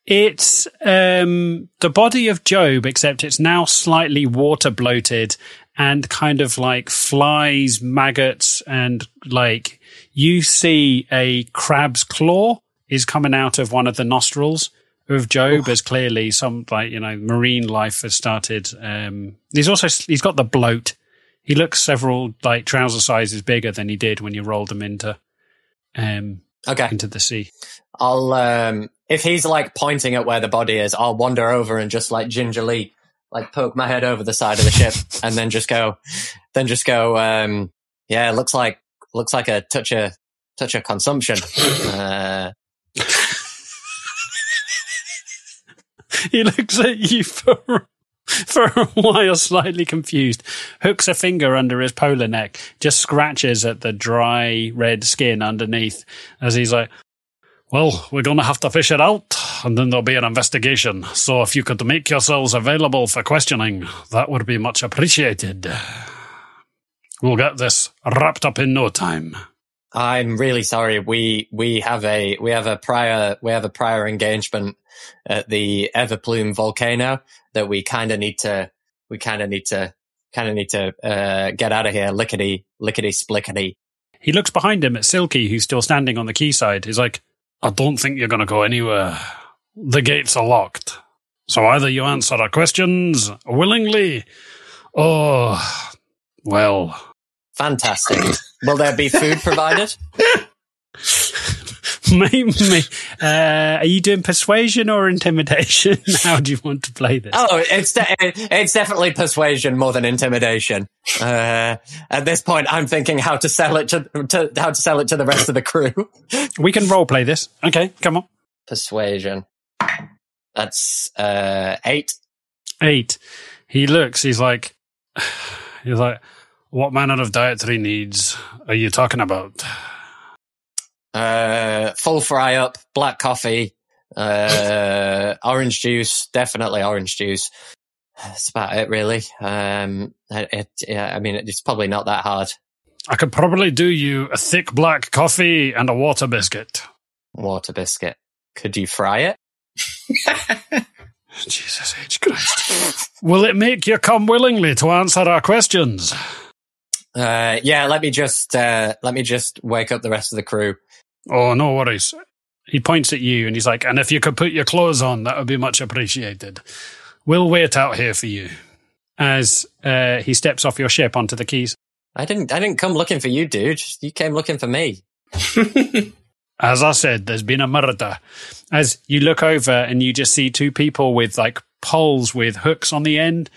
It's um, the body of Job, except it's now slightly water bloated and kind of like flies, maggots, and like you see a crab's claw is coming out of one of the nostrils of Job as clearly some like you know marine life has started. Um, he's also he's got the bloat. He looks several like trouser sizes bigger than he did when you rolled him into um okay. into the sea. I'll um if he's like pointing at where the body is, I'll wander over and just like gingerly like poke my head over the side of the ship and then just go then just go um yeah, looks like looks like a touch of touch of consumption. Uh He looks at you for for a while, slightly confused. Hooks a finger under his polar neck, just scratches at the dry red skin underneath as he's like, "Well, we're gonna have to fish it out, and then there'll be an investigation. So if you could make yourselves available for questioning, that would be much appreciated. We'll get this wrapped up in no time." I'm really sorry. We we have a we have a prior we have a prior engagement at the Everplume volcano that we kind of need to we kind of need to kind of need to uh, get out of here. Lickety lickety splickety. He looks behind him at Silky, who's still standing on the quayside. He's like, I don't think you're going to go anywhere. The gates are locked. So either you answer our questions willingly, or, well, Fantastic. Will there be food provided? maybe. Uh, are you doing persuasion or intimidation? How do you want to play this? Oh, it's de- it's definitely persuasion more than intimidation. Uh, at this point, I'm thinking how to sell it to, to how to sell it to the rest of the crew. We can role play this. Okay, come on. Persuasion. That's uh, eight. Eight. He looks, he's like, he's like, what manner of dietary needs are you talking about? Uh, full fry up, black coffee, uh, orange juice, definitely orange juice. That's about it, really. Um, it, yeah, I mean, it's probably not that hard. I could probably do you a thick black coffee and a water biscuit. Water biscuit. Could you fry it? Jesus H. Christ. Will it make you come willingly to answer our questions? Uh, yeah, let me just, uh, let me just wake up the rest of the crew. Oh, no worries. He points at you and he's like, and if you could put your clothes on, that would be much appreciated. We'll wait out here for you. As uh, he steps off your ship onto the quays. I didn't, I didn't come looking for you, dude. You came looking for me. As I said, there's been a murder. As you look over and you just see two people with like poles with hooks on the end.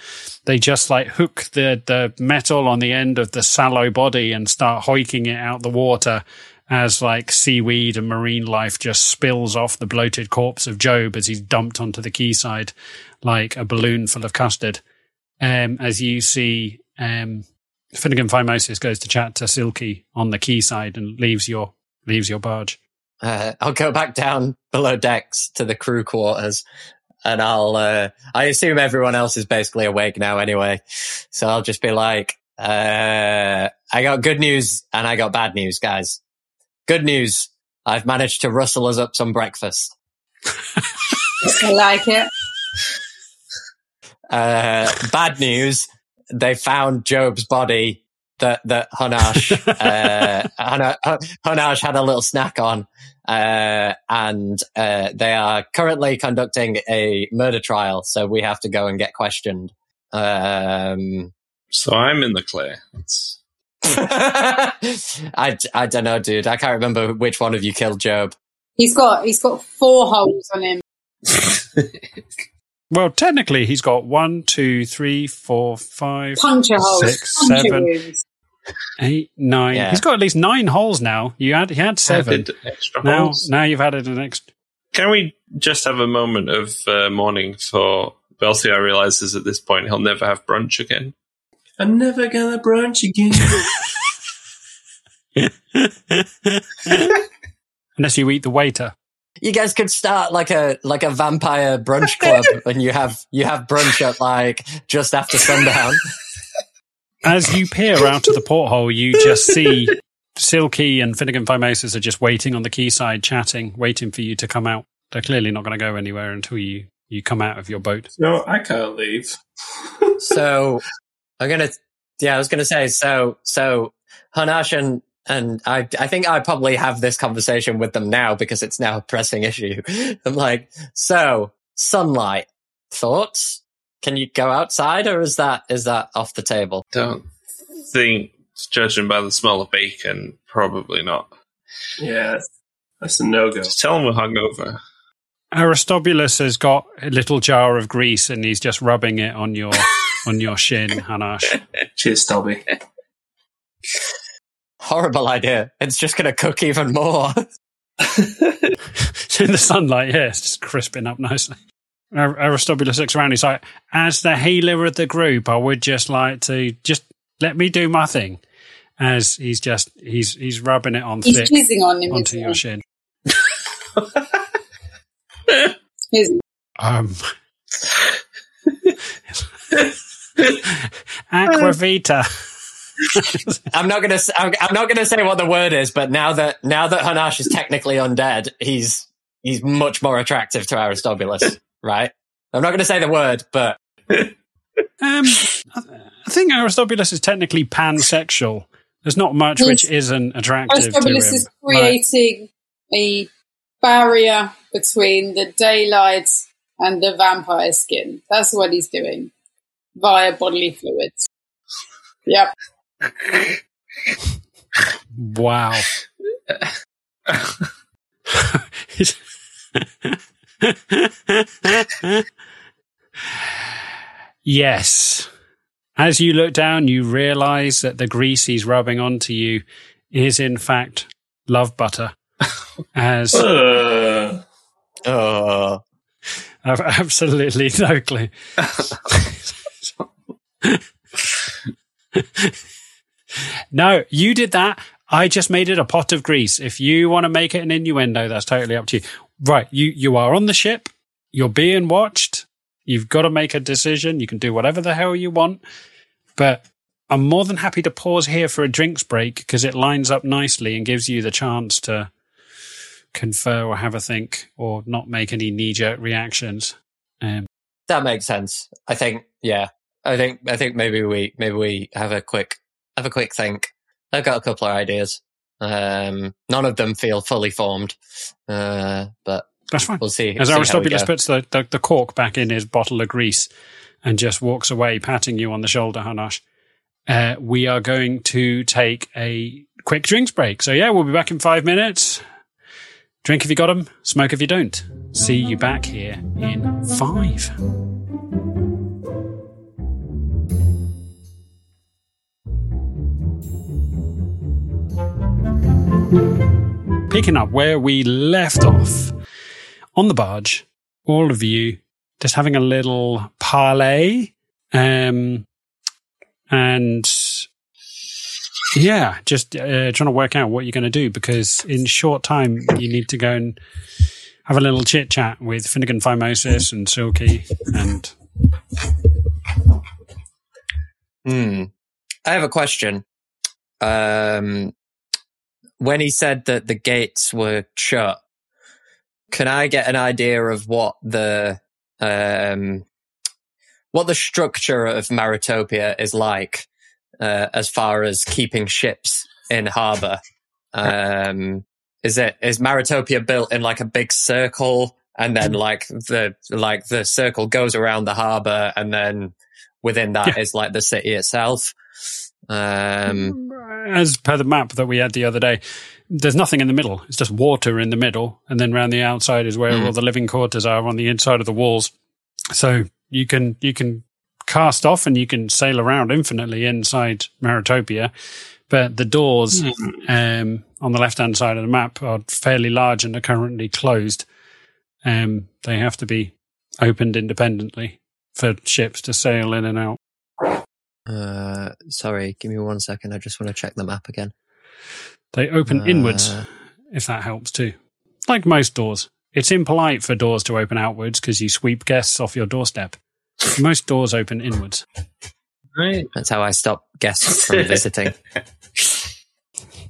They just like hook the, the metal on the end of the sallow body and start hoiking it out the water as like seaweed and marine life just spills off the bloated corpse of Job as he's dumped onto the quayside like a balloon full of custard. Um, as you see, um, Finnegan Phimosis goes to chat to Silky on the quayside and leaves your leaves your barge. Uh, I'll go back down below decks to the crew quarters and I'll, uh, I assume everyone else is basically awake now anyway. So I'll just be like, uh, I got good news and I got bad news, guys. Good news. I've managed to rustle us up some breakfast. I like it. Uh, bad news. They found Job's body that, that Hunash, uh, Huna- had a little snack on. Uh, and, uh, they are currently conducting a murder trial. So we have to go and get questioned. Um, So I'm in the clear. It's, I, I don't know, dude. I can't remember which one of you killed Job. He's got he's got four holes on him. Well, technically, he's got one, two, three, four, five, Puncture holes. six, puncture seven. Wounds. eight, nine. Yeah. He's got at least nine holes now. You had he had seven. Added extra Now, holes. now you've added an extra. Can we just have a moment of uh, mourning for Belsiar realizes at this point he'll never have brunch again? I'm never gonna brunch again. Unless you eat the waiter. You guys could start like a like a vampire brunch club, and you have you have brunch at like just after sundown. As you peer out of the porthole, you just see Silky and Finnegan Phimosis are just waiting on the quayside, chatting, waiting for you to come out. They're clearly not going to go anywhere until you, you come out of your boat. no, I can't leave. So I'm gonna, yeah, I was gonna say, so so Hanash and and I I think I probably have this conversation with them now because it's now a pressing issue. I'm like, so sunlight thoughts? Can you go outside, or is that is that off the table? Don't think, judging by the smell of bacon, probably not. Yeah, that's a no go. Just tell him we're hungover. Aristobulus has got a little jar of grease and he's just rubbing it on your on your shin, Hanash. Cheers, Toby. Horrible idea. It's just gonna cook even more. in the sunlight, yeah, it's just crisping up nicely. Ar- Aristobulus looks around. He's like, as the healer of the group, I would just like to just let me do my thing. As he's just he's he's rubbing it on He's thick jizzing on him. onto your he? shin. Um, Aquavita. I'm not gonna. s- I'm, I'm not gonna say what the word is, but now that now that Hanash is technically undead, he's he's much more attractive to Aristobulus, right? I'm not gonna say the word, but Um, I think Aristobulus is technically pansexual. There's not much which isn't attractive Aristobulus to him. is creating a barrier between the daylight and the vampire skin. That's what he's doing via bodily fluids. Yep. Wow. yes. As you look down, you realize that the grease he's rubbing onto you is, in fact, love butter. As Uh, oh, I've absolutely no clue. no, you did that. I just made it a pot of grease. If you want to make it an innuendo, that's totally up to you. Right, you you are on the ship. You're being watched. You've got to make a decision. You can do whatever the hell you want, but I'm more than happy to pause here for a drinks break because it lines up nicely and gives you the chance to confer or have a think or not make any knee jerk reactions. Um, that makes sense. I think, yeah, I think I think maybe we maybe we have a quick have a quick think. I've got a couple of ideas. Um, none of them feel fully formed, uh, but that's fine. we'll see. As see Aristobulus puts the, the, the cork back in his bottle of grease and just walks away, patting you on the shoulder, Hanash, uh, we are going to take a quick drinks break. So, yeah, we'll be back in five minutes. Drink if you got 'em, smoke if you don't. See you back here in five. Picking up where we left off on the barge, all of you just having a little parley. Um, and yeah, just uh, trying to work out what you're going to do because in short time you need to go and have a little chit chat with Finnegan Phimosis and Silky and Hmm. I have a question. Um, when he said that the gates were shut, can I get an idea of what the um, what the structure of Maritopia is like uh, as far as keeping ships in harbour? Um, is it is Maritopia built in like a big circle, and then like the like the circle goes around the harbour, and then within that is Yeah. like the city itself? Um, as per the map that we had the other day, there's nothing in the middle. It's just water in the middle, and then around the outside is where Mm. all the living quarters are on the inside of the walls. So you can you can cast off and you can sail around infinitely inside Maritopia, But the doors um, on the left hand side of the map are fairly large and are currently closed. Um, they have to be opened independently for ships to sail in and out. Uh, sorry, give me one second. I just want to check the map again. They open Uh, inwards, if that helps too. Like most doors. It's impolite for doors to open outwards because you sweep guests off your doorstep. Most doors open inwards. Right. That's how I stop guests from visiting.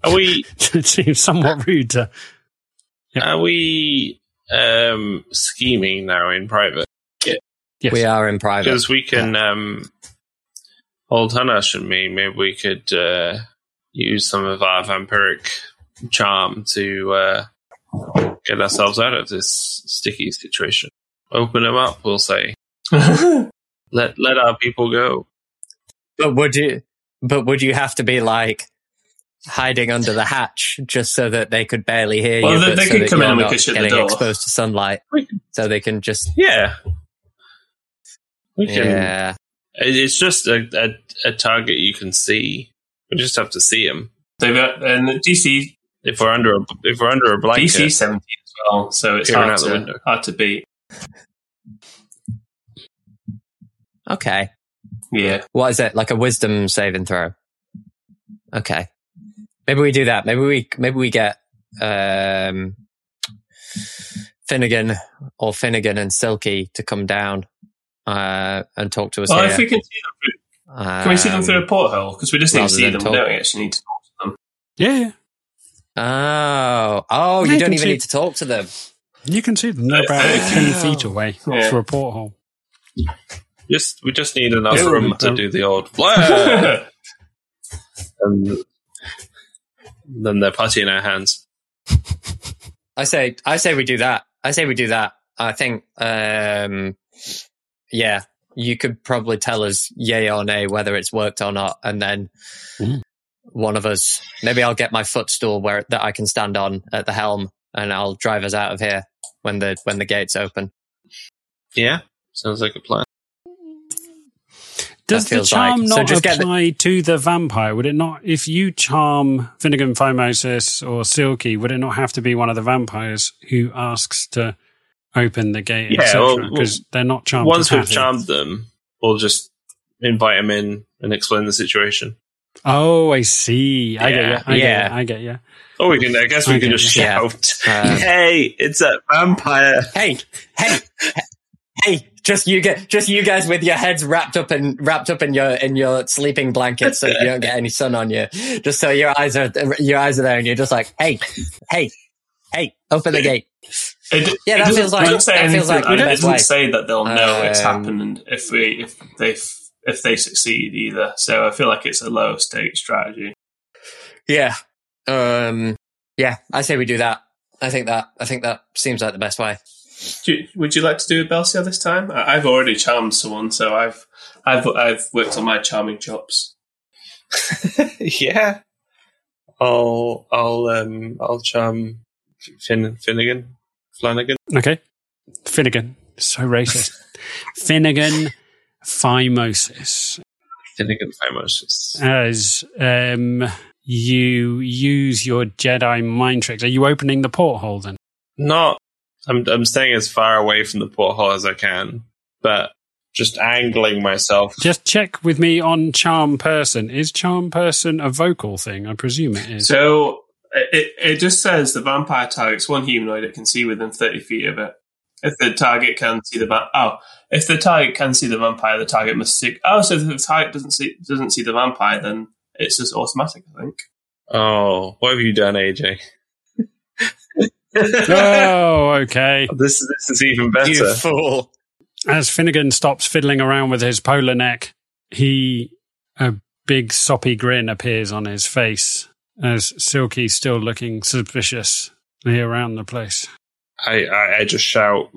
Are we it seems somewhat rude to. Yep. are we um scheming now in private? Yes. We are in private. Because we can um old Hanash and me, maybe we could uh use some of our vampiric charm to uh get ourselves out of this sticky situation. Open them up, we'll say. Let let our people go. But would you? But would you have to be like hiding under the hatch just so that they could barely hear Well, you? they- they so could come in and we could shut the door. exposed to sunlight, can, so they can just. yeah. We can Yeah, it's just a, a a target you can see. We just have to see him. They've got and DC If we're under a if we're under a blanket, DC seventeen as well, so it's Peering hard to, hard to beat. okay. Yeah, What is it? Like a wisdom saving throw? Okay. Maybe we do that. Maybe we maybe we get um Finnegan or Finnegan and Silky to come down uh and talk to us well, here. if we can see them, through, can we see them Um, through a porthole? Because we just need to see them. talk. We don't actually need to talk to them. Yeah, yeah. Oh, oh! Yeah, You you don't even see- need to talk to them. You can see them. They're about. 10 feet away Yeah. through a porthole. just we just need enough Yeah, room um, to um, do the old flare, and then they're putty in our hands. I say, I say we do that. I say we do that. I think, um, yeah, you could probably tell us yay or nay whether it's worked or not, and then Mhm. one of us, maybe I'll get my footstool where that I can stand on at the helm, and I'll drive us out of here when the when the gates open. Yeah, sounds like a plan. Does the charm like- so not just get the- apply to the vampire? Would it not, if you charm Finnegan Phimosis or Silky, would it not have to be one of the vampires who asks to open the gate, Yeah, etc.? well, Because they're not charmed. Once to we've charmed them, we'll just invite them in and explain the situation. Oh, I see. I Yeah, get you. I yeah. get you. I get you. Or we can, I guess, we Okay, can just yeah. shout, Um, "Hey, it's a vampire!" hey, hey, hey! Just you get, just you guys with your heads wrapped up in wrapped up in your in your sleeping blankets, so you don't get any sun on you. Just so your eyes are your eyes are there, and you're just like, hey, hey, hey, open the gate. It, Yeah, it that doesn't- feels like- say that feels anything, like the and it best doesn't way. say that they'll know it's Um, happened if we if they if they succeed either. So I feel like it's a low stake strategy. Yeah, um, yeah. I say we do that. I think that I think that seems like the best way. Do you, would you like to do a Belsiar this time? I, I've already charmed someone, so I've I've I've worked on my charming chops. yeah, I'll, I'll, um, I'll charm Fin- Finnegan, Flanagan. Okay. Finnegan. So racist. Finnegan Phimosis. Finnegan Phimosis. As um, you use your Jedi mind tricks. Are you opening the porthole then? Not. I'm, I'm staying as far away from the porthole as I can, but just angling myself. Just check with me on charm person. Is charm person a vocal thing? I presume it is. So it it just says the vampire targets one humanoid it can see within thirty feet of it. If the target can see the va- oh, if the target can see the vampire, the target must see. Oh, so if the target doesn't see doesn't see the vampire, then it's just automatic. I think. Oh, what have you done, AJ? oh, okay. This this is even better. You fool! As Finnegan stops fiddling around with his polar neck, he a big soppy grin appears on his face as Silky's still looking suspiciously around the place. I, I I just shout,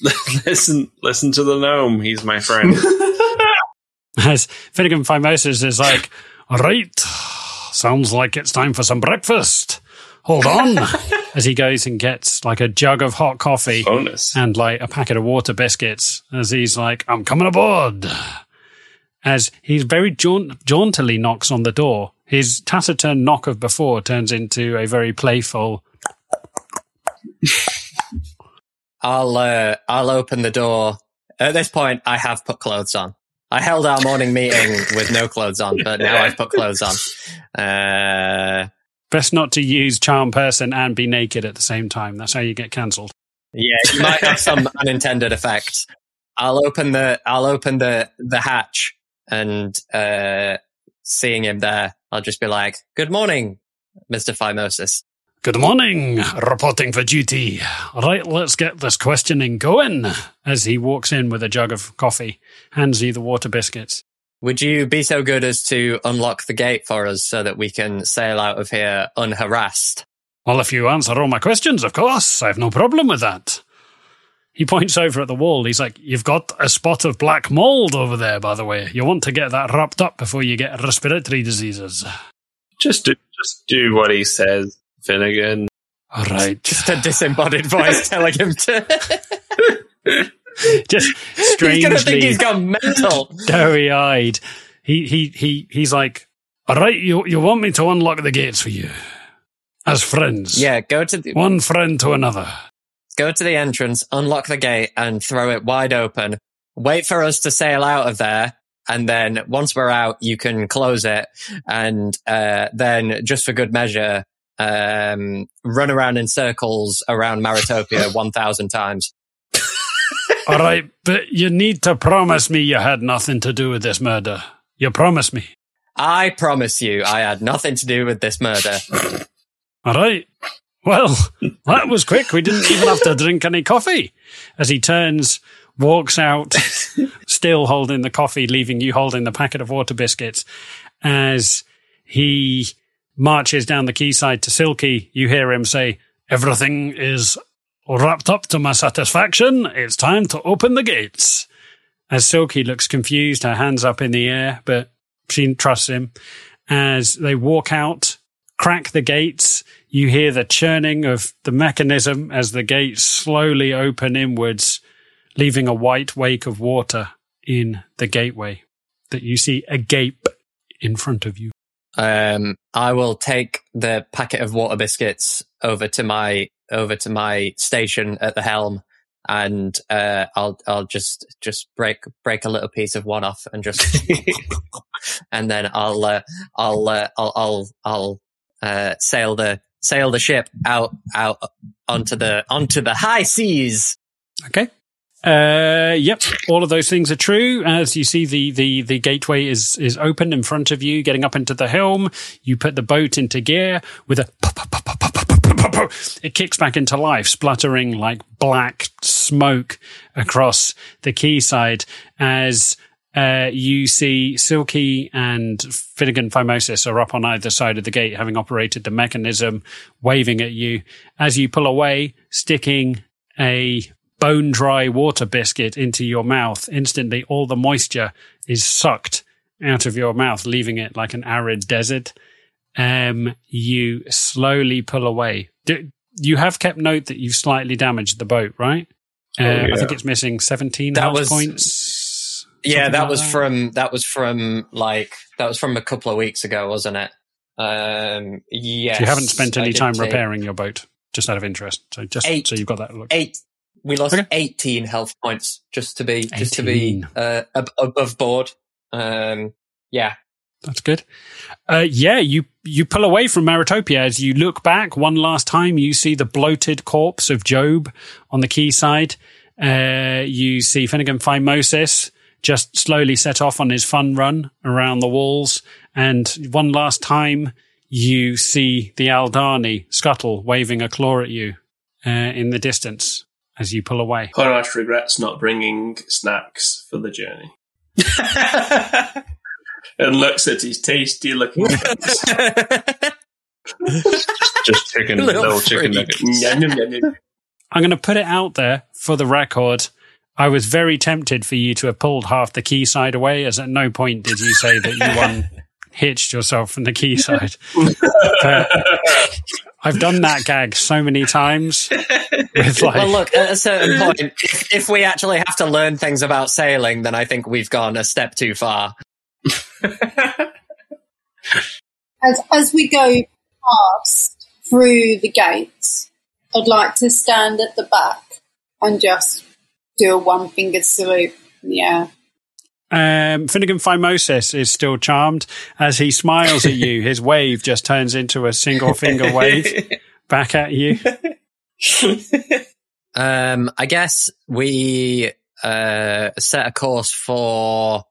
listen listen to the gnome. He's my friend. As Finnegan Phimosis is like, all right, sounds like it's time for some breakfast. Hold on. as he goes and gets like a jug of hot coffee Bonus. and like a packet of water biscuits as he's like, I'm coming aboard. as he very jaunt- jauntily knocks on the door. His taciturn knock of before turns into a very playful. I'll uh, I'll open the door. At this point, I have put clothes on. I held our morning meeting with no clothes on, but now I've put clothes on. Uh, Best not to use charm person and be naked at the same time. That's how you get cancelled. yeah, you might have some unintended effects. I'll open the I'll open the the hatch and uh, seeing him there, I'll just be like, "Good morning, Mister Phimosis." Good morning, reporting for duty. Right, let's get this questioning going. As he walks in with a jug of coffee, hands you the water biscuits. Would you be so good as to unlock the gate for us so that we can sail out of here unharassed? Well, if you answer all my questions, of course, I have no problem with that. He points over at the wall. He's like, You've got a spot of black mold over there, by the way. You want to get that wrapped up before you get respiratory diseases. Just do, just do what he says, Finnegan. All right. Just a disembodied voice telling him to. Just he's gonna think he's gone mental. doughy eyed. He, he, he, he's like, All right, you, you want me to unlock the gates for you? As friends. Yeah, go to the One friend to another. Go to the entrance, unlock the gate, and throw it wide open. Wait for us to sail out of there. And then once we're out, you can close it. And uh, then, just for good measure, um, run around in circles around Maritopia 1,000 times. All right, but you need to promise me you had nothing to do with this murder. You promise me. I promise you, I had nothing to do with this murder. All right. Well, that was quick. We didn't even have to drink any coffee. As he turns, walks out, still holding the coffee, leaving you holding the packet of water biscuits. As he marches down the quayside to Silky, you hear him say, Everything is wrapped up to my satisfaction. It's time to open the gates. As Silky looks confused, her hands up in the air, but she trusts him. As they walk out, crack the gates, you hear the churning of the mechanism as the gates slowly open inwards, leaving a white wake of water in the gateway that you see agape in front of you. Um, I will take the packet of water biscuits over to my over to my station at the helm, and uh, I'll I'll just just break break a little piece of one off and just and then I'll uh, I'll, uh, I'll I'll I'll uh, sail the sail the ship out out onto the onto the high seas. Okay. Uh, yep, all of those things are true. As you see, the, the, the gateway is, is open in front of you, getting up into the helm. You put the boat into gear with a it kicks back into life, spluttering like black smoke across the quayside as uh, you see Silky and Finnegan Phimosis are up on either side of the gate, having operated the mechanism, waving at you. As you pull away, sticking a bone dry water biscuit into your mouth, instantly all the moisture is sucked out of your mouth, leaving it like an arid desert. Um, you slowly pull away. Do, you have kept note that you've slightly damaged the boat, right? Uh, I yeah. think it's missing 17 That health was- points. Yeah, that like was from that was from like that was from a couple of weeks ago, wasn't it? Um, yes. So you haven't spent any time repairing your boat, just out of interest. So just Eight. so you've got that look. Eight. We lost Okay. eighteen health points just to be just to be uh, ab- above board. Um, yeah, That's good. Uh, yeah, you you pull away from Maritopia as you look back one last time. You see the bloated corpse of Job on the quayside. Uh, you see Finnegan Phimosis just slowly set off on his fun run around the walls. And one last time, you see the Aldani scuttle waving a claw at you uh, in the distance as you pull away. Hornash regrets not bringing snacks for the journey. and looks at his tasty looking things. Just chicken, Little little, chicken nuggets. I'm going to put it out there for the record. I was very tempted for you to have pulled half the quayside away, as at no point did you say that you unhitched yourself from the quayside. But I've done that gag so many times. With like, well, look, at a certain point, if, if we actually have to learn things about sailing, then I think we've gone a step too far. As as we go past through the gates, I'd like to stand at the back and just do a one fingered salute Yeah. Um, Finnegan Phimosis is still charmed as he smiles at you. His wave just turns into a single finger wave back at you. Um, I guess we uh, set a course for.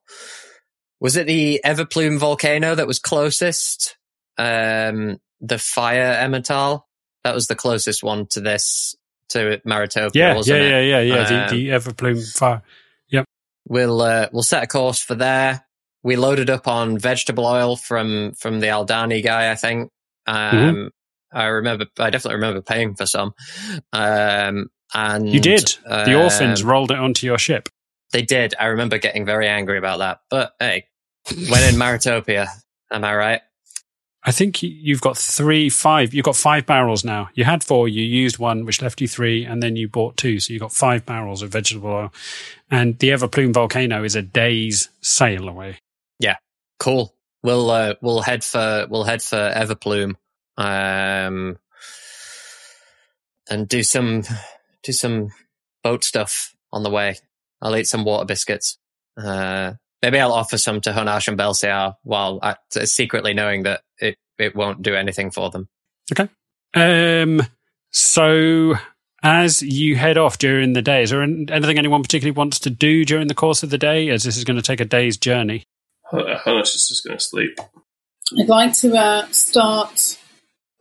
Was it the Everplume volcano that was closest? Um, the fire Emmental? That was the closest one to this, to Maritopia, Yeah, yeah, wasn't it? yeah, yeah, yeah. Um, the, the Everplume fire. Yep. We'll uh, we'll set a course for there. We loaded up on vegetable oil from from the Aldani guy, I think. Um, Mm-hmm. I remember, I definitely remember paying for some. Um, and You did. The um, orphans rolled it onto your ship. They did. I remember getting very angry about that. But hey, when in Maritopia, am I right? I think you- you've got three, five. You've got five barrels now. You had four. You used one, which left you three, and then you bought two. So you've got five barrels of vegetable oil. And the Everplume volcano is a day's sail away. Yeah. Cool. We'll uh, we'll head for we'll head for Everplume, um, and do some do some boat stuff on the way. I'll eat some water biscuits. Uh, maybe I'll offer some to Honash and Belsiar while I, secretly knowing that it, it won't do anything for them. Okay. Um. So as you head off during the day, is there anything anyone particularly wants to do during the course of the day? As this is going to take a day's journey. Honash is just going to sleep. I'd like to uh, start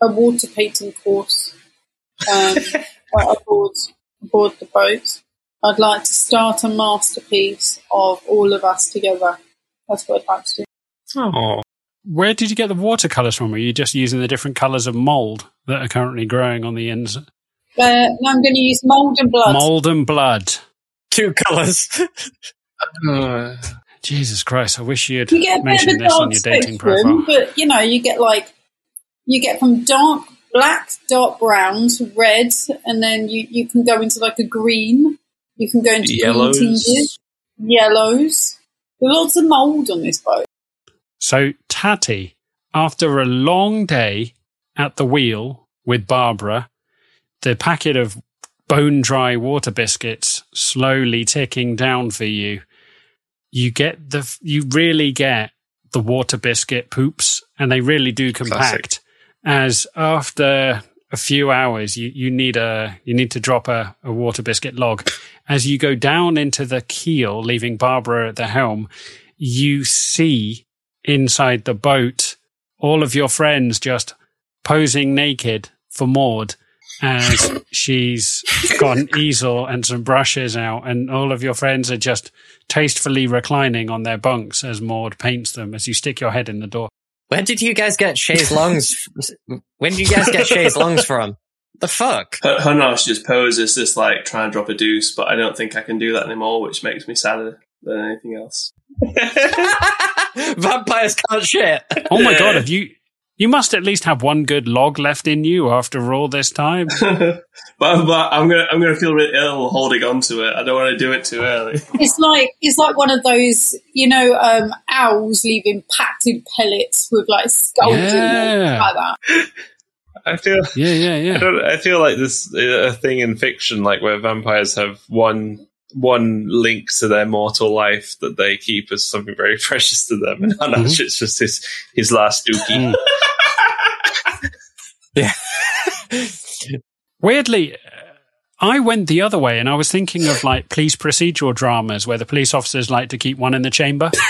a water painting course um, right aboard, aboard the boat. I'd like to start a masterpiece of all of us together. That's what I'd like to do. Oh, Where did you get the watercolors from? Are you just using the different colors of mold that are currently growing on the ends? Uh, now I'm going to use mould and blood. Mold and blood. Two colors. Uh, Jesus Christ! I wish you'd You get a bit mentioned a this on your dating spectrum, profile. but you know, you get like you get from dark black, dark browns, red, and then you, you can go into like a green. You can go into green yellows. tinges, yellows. There's lots of mould on this boat. So Tatty, after a long day at the wheel with Barbara, the packet of bone dry water biscuits slowly ticking down for you, you get the you really get the water biscuit poops, and they really do compact. As after a few hours, you, you need a you need to drop a, a water biscuit log. As you go down into the keel, leaving Barbara at the helm, you see inside the boat all of your friends just posing naked for Maud as she's got an easel and some brushes out, and all of your friends are just tastefully reclining on their bunks as Maud paints them as you stick your head in the door. Where did you guys get Shay's lungs? when did you guys get Shay's lungs from? The fuck? H- Hanash just poses this like trying to drop a deuce, but I don't think I can do that anymore, which makes me sadder than anything else. Vampires can't shit. Oh my god, have you you must at least have one good log left in you after all this time. but, but I'm gonna I'm gonna feel really ill holding on to it. I don't want to do it too early. It's like it's like one of those, you know, um, owls leaving packed pellets with like skulls Yeah. like that. I feel Yeah, yeah, I yeah. don't. I feel like this uh, a thing in fiction, like where vampires have one one link to their mortal life that they keep as something very precious to them, and Hanash it's just his his last dookie. Mm. Weirdly, uh, I went the other way and I was thinking of like police procedural dramas where the police officers like to keep one in the chamber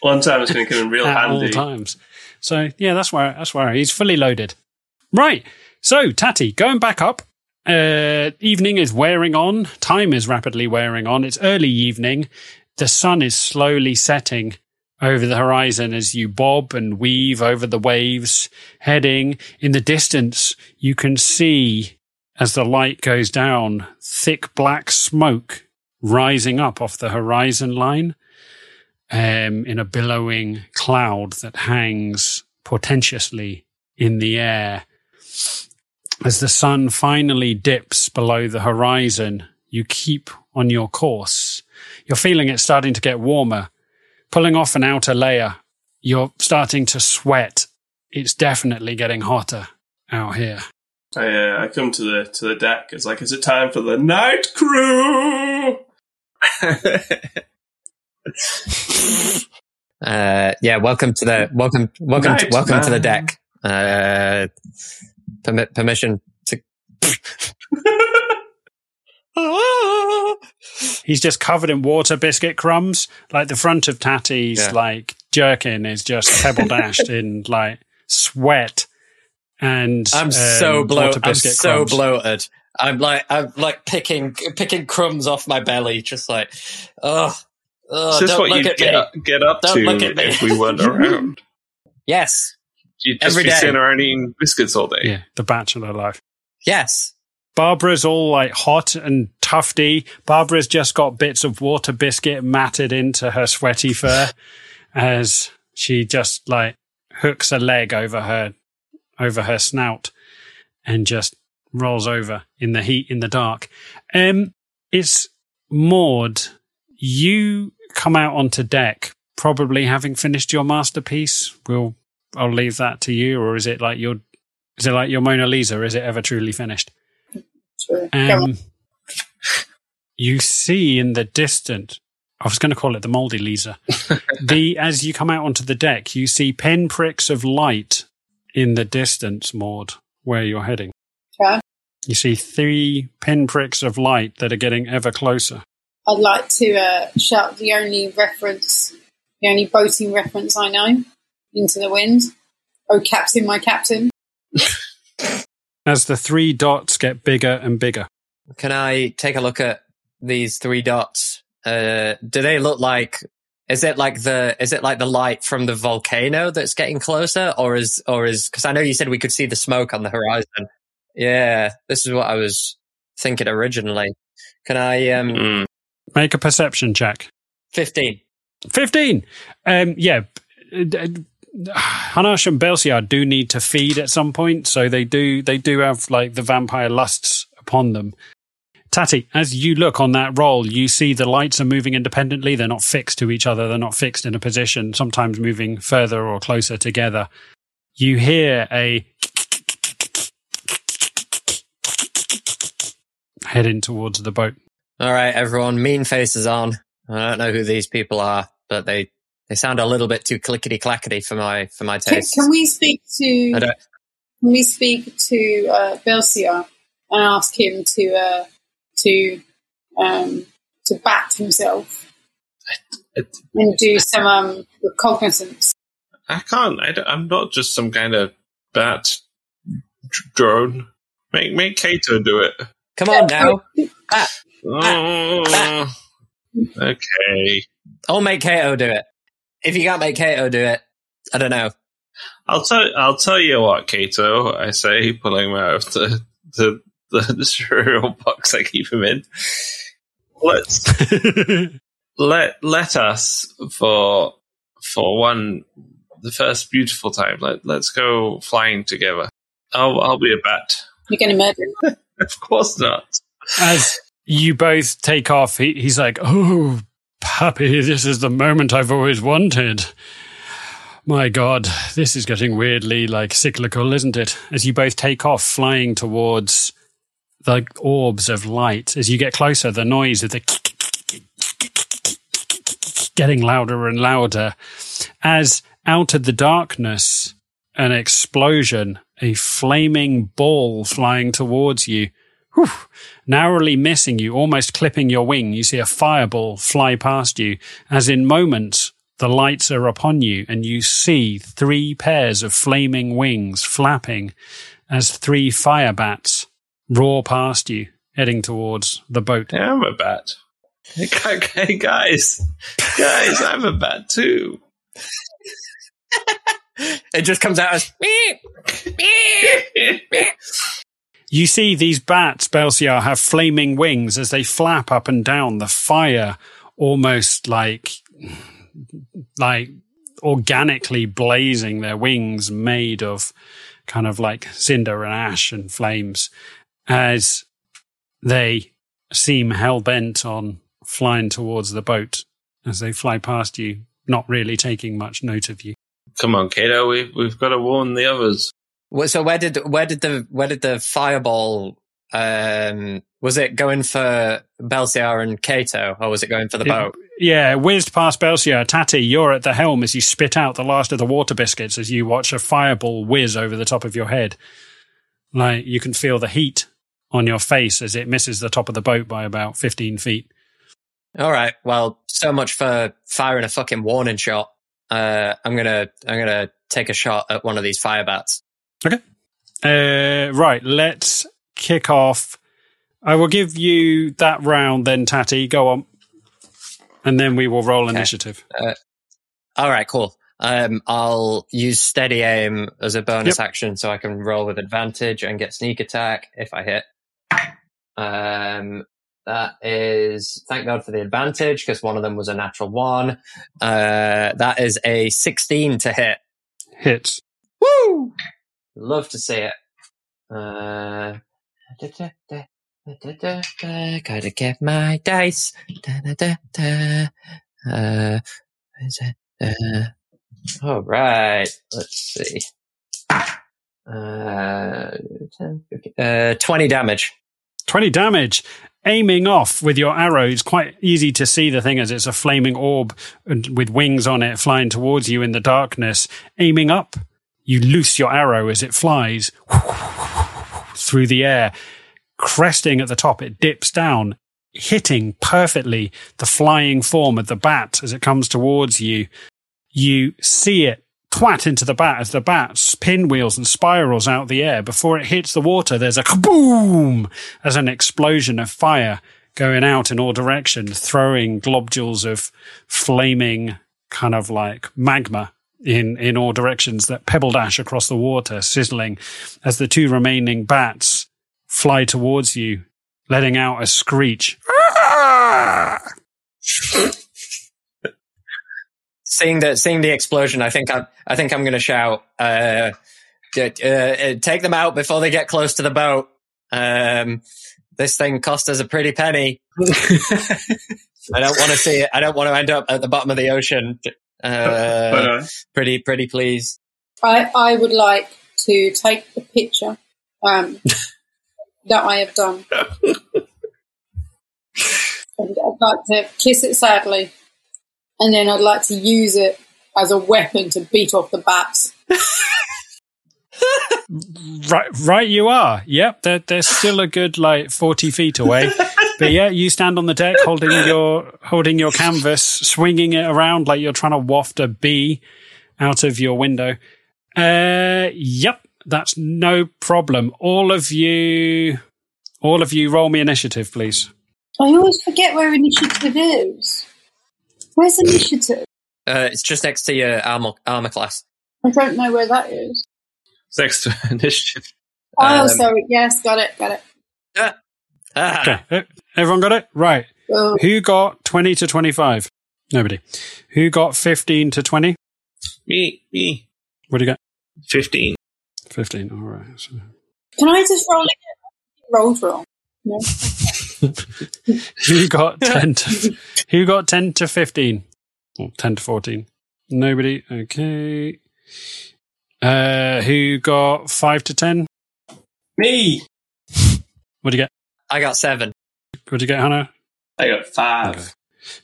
One time it's going to come in real at all handy. times. So yeah, that's where that's where he's fully loaded. Right. So Tatty, going back up. Uh, evening is wearing on. Time is rapidly wearing on. It's early evening. The sun is slowly setting over the horizon as you bob and weave over the waves, heading in the distance. You can see as the light goes down, thick black smoke rising up off the horizon line um, in a billowing cloud that hangs portentously in the air. As the sun finally dips below the horizon, you keep on your course. You're feeling it starting to get warmer. Pulling off an outer layer, you're starting to sweat. It's definitely getting hotter out here. I, uh, I come to the to the deck. It's like, is it time for the night crew? Uh, yeah, welcome to the welcome welcome to, Night, welcome to the deck. Uh, permi- permission to. He's just covered in water biscuit crumbs. Like the front of Tatty's Yeah. like jerkin is just pebble dashed in like sweat and I'm um, so bloated. I'm biscuit so crumbs. bloated. I'm like I'm like picking picking crumbs off my belly, just like oh. oh Is this don't what look you'd at get, me. up- get up Don't to look at me. if we weren't around? Yes, You'd just Every be day. sitting around eating biscuits all day. Yeah, the bachelor life. yes. Barbara's all like hot and tufty. Barbara's just got bits of water biscuit matted into her sweaty fur as she just like hooks a leg over her over her snout and just rolls over in the heat in the dark. Um it's Maud. You come out onto deck probably having finished your masterpiece. We'll I'll leave that to you or is it like your is it like your Mona Lisa? Is it ever truly finished? True. Go on. Um, you see in the distant, I was going to call it the moldy Lisa. the as you come out onto the deck, you see pinpricks of light in the distance, Maud, where you're heading. Okay. You see three pinpricks of light that are getting ever closer. I'd like to uh, shout the only reference, the only boating reference I know, into the wind. Oh, captain, my captain. As the three dots get bigger and bigger. Can I take a look at these three dots? Uh, do they look like? Is it like the? Is it like the light from the volcano that's getting closer, or is or is? Because I know you said we could see the smoke on the horizon. Yeah, this is what I was thinking originally. Can I? Um, Mm. Make a perception check. fifteen. 15. Um, yeah. Hanash and Belsiar do need to feed at some point, so they do they do have like the vampire lusts upon them. Tati, as you look on that roll, you see the lights are moving independently. They're not fixed to each other. They're not fixed in a position, sometimes moving further or closer together. You hear a heading towards the boat. All right, everyone. Mean faces on. I don't know who these people are, but they they sound a little bit too clickety clackety for my for my taste. can we speak to? I Can we speak to uh, Belsiar and ask him to uh, to um, to bat himself and do some um, recognizance? I can't. I don't, I'm not just some kind of bat drone. Make make Kato do it. Come on now. Oh, okay. I'll make Kato do it. If you can't make Kato do it, I don't know. I'll tell. I'll tell you what, Kato. I say, pulling him out of the the, the, the cereal box I keep him in. Let's let let us for for one the first beautiful time. Let let's go flying together. I'll I'll be a bat. You're going to murder him. Of course not. as you both take off, he, he's like, Oh, puppy, this is the moment I've always wanted. My God, this is getting weirdly like cyclical, isn't it? As you both take off, flying towards the orbs of light. As you get closer, the noise of the getting louder and louder. As out of the darkness, an explosion, a flaming ball flying towards you. Whew, narrowly missing you, almost clipping your wing. You see a fireball fly past you. As in moments, the lights are upon you, and you see three pairs of flaming wings flapping as three fire bats roar past you, heading towards the boat. Yeah, I'm a bat. Okay, guys, guys, I'm a bat too. It just comes out as You see these bats, Belsiar, have flaming wings as they flap up and down. The fire almost like, like organically blazing their wings made of kind of like cinder and ash and flames as they seem hell bent on flying towards the boat as they fly past you, not really taking much note of you. Come on, Kato, we've we've got to warn the others. So where did where did the where did the fireball? Um, was it going for Belsiar and Kato, or was it going for the It- boat? Yeah, whizzed past Belsiar. Tati, you're at the helm as you spit out the last of the water biscuits as you watch a fireball whiz over the top of your head. Like you can feel the heat on your face as it misses the top of the boat by about 15 feet. All right. Well, so much for firing a fucking warning shot. Uh, I'm gonna I'm gonna take a shot at one of these fire bats. Uh, right, let's kick off. I will give you that round then, Tatty. Go on. And then we will roll Okay. initiative. All right, cool. Um, I'll use steady aim as a bonus action, so I can roll with advantage and get sneak attack if I hit. Um, that is thank God for the advantage because one of them was a natural one. Uh, that is a sixteen to hit. Hits. Woo! Love to see it. Uh, gotta get my dice. Uh? Uh, all right. Let's see. Uh, 10, 15, uh, 20 damage. 20 damage. Aiming off with your arrow, it's quite easy to see the thing as it's a flaming orb with wings on it flying towards you in the darkness. Aiming up, you loose your arrow as it flies through the air. Cresting at the top, it dips down, hitting perfectly the flying form of the bat as it comes towards you. You see it twat into the bat as the bat pinwheels and spirals out the air. Before it hits the water, there's a kaboom as an explosion of fire going out in all directions, throwing globules of flaming kind of like magma in, in all directions that pebble dash across the water, sizzling as the two remaining bats fly towards you, letting out a screech. Seeing the seeing the explosion, I think I I think I'm gonna shout, uh, d- uh, uh, take them out before they get close to the boat. Um, this thing cost us a pretty penny. I don't want to see it. I don't want to end up at the bottom of the ocean. But, Uh, uh, pretty, pretty please. I, I would like to take the picture um, that I have done. and I'd like to kiss it sadly, and then I'd like to use it as a weapon to beat off the bats. Right, right, you are. Yep, they're, they're still a good like forty feet away. But yeah, you stand on the deck holding your holding your canvas, swinging it around like you're trying to waft a bee out of your window. Uh, yep, that's no problem. All of you, all of you, roll me initiative, please. I always forget where initiative is. Where's initiative? Uh, it's just next to your armor armor class. I don't know where that is. It's next to initiative. Oh, Um, sorry. Yes, got it, got it. Ah, Okay, uh, Everyone got it? Right. Uh, who got 20 to 25? Nobody. Who got 15 to 20? Me, me. What do you get? 15. 15, all right. So. Can I just roll again? Rolled wrong. No. who got 10 to, who got 10 to 15? Well, 10 to 14? Nobody. Okay. Uh, who got 5 to 10? Me. What do you get? I got 7. What'd you get, Hannah? I got five. Okay.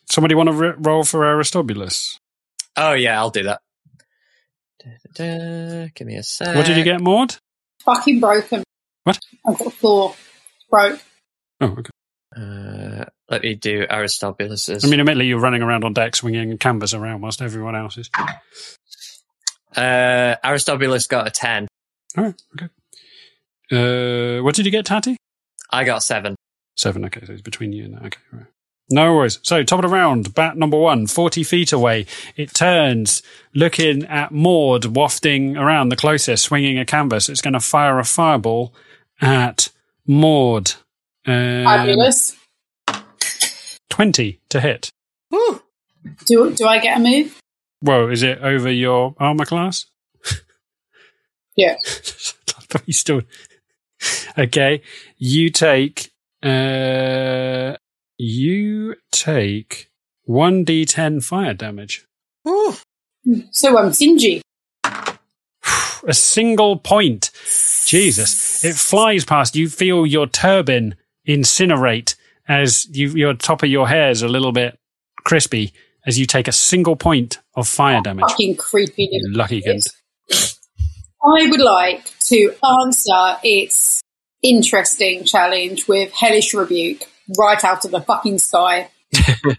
Somebody want to re- roll for Aristobulus? Oh, yeah, I'll do that. Da, da, da. Give me a sec. What did you get, Maud? Fucking broken. What? I've got four. Broke. Oh, okay. Uh, let me do Aristobulus. I mean, admittedly, you're running around on deck swinging canvas around whilst everyone else is. Uh, Aristobulus got a 10. All right, okay. Uh, what did you get, Tati? I got seven. Seven. Okay, so it's between you and that. Okay, right. No worries. So, top of the round, bat number one, 40 feet away. It turns, looking at Maud wafting around the closest, swinging a canvas. It's going to fire a fireball at Maud. Um, Fabulous. 20 to hit. Woo! Do, do I get a move? Whoa, is it over your armor class? Yeah. I still. Okay, you take uh, You take 1d10 fire damage. Ooh. So I'm Sinji. A single point. Jesus. It flies past. You feel your turban incinerate as you, your top of your hair is a little bit crispy as you take a single point of fire damage. Fucking creepy. You lucky cunt. I would like to answer its interesting challenge with Hellish Rebuke right out of the fucking sky. no,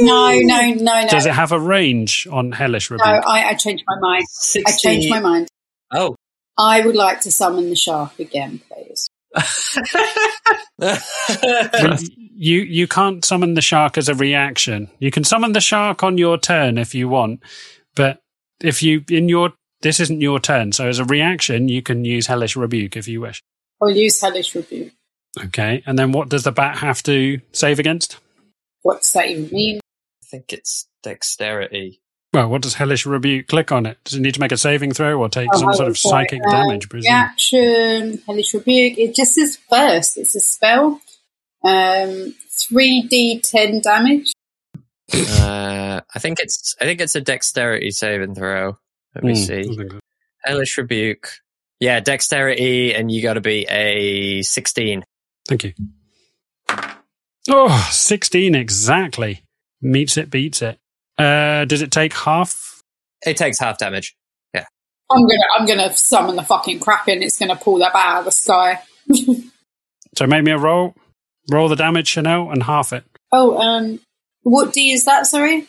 no, no, no. Does it have a range on Hellish no, Rebuke? I, I changed my mind. I changed my mind. Oh. I would like to summon the shark again, please. You you can't summon the shark as a reaction. You can summon the shark on your turn if you want, but if you in your this isn't your turn, so as a reaction you can use hellish rebuke if you wish. I'll use Hellish Rebuke. Okay, and then what does the bat have to save against? What does that even mean? I think it's dexterity. Well, what does hellish rebuke click on it? Does it need to make a saving throw or take Oh, some sort of psychic um, damage? Presumably? Reaction, Hellish Rebuke. It just says first. It's a spell. Um, 3d10 damage. Uh, I think it's I think it's a dexterity saving throw. Let me Hmm, see. I think so. Hellish rebuke. Yeah, dexterity, and you got to be a sixteen. Thank you. Oh, 16 exactly. Meets it, beats it. Uh, does it take half? It takes half damage. Yeah. I'm gonna, I'm gonna summon the fucking kraken. It's gonna pull that bat out of the sky. So make me a roll. Roll the damage, Chanel, and half it. Oh, um, what D is that? Sorry.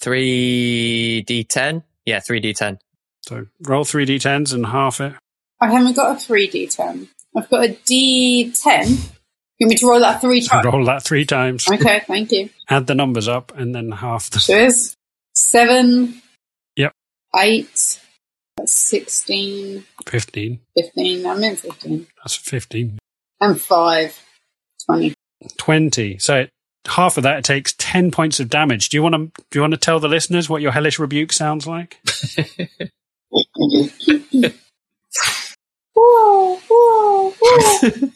Three d ten. Yeah, three d ten. So roll three d10s and half it. I haven't got a 3d10. I've got a D10. You want me to roll that three times? roll that three times. Okay, thank you. Add the numbers up and then half the. Cheers. Seven. Yep. Eight. That's 16, 15. 15. I'm in 15. That's 15. And five. 20. 20. So it, half of that it takes 10 points of damage. Do you want to do you want to tell the listeners what your hellish rebuke sounds like? Whoa, whoa, whoa.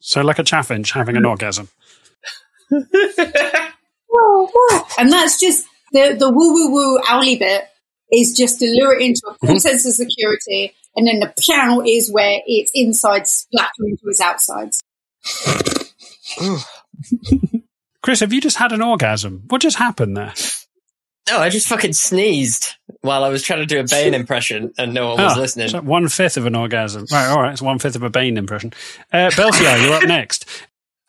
So like a chaffinch having an orgasm. whoa, whoa. And that's just the, the woo woo woo owly bit is just to lure it into a full mm-hmm. sense of security. And then the pow is where its insides splatter into its outsides. Chris, have you just had an orgasm? What just happened there? No, I just fucking sneezed while I was trying to do a Bane impression, and no one was Ah, listening. one fifth of an orgasm. Right, all right, it's one fifth of a Bane impression. Uh, you're up next.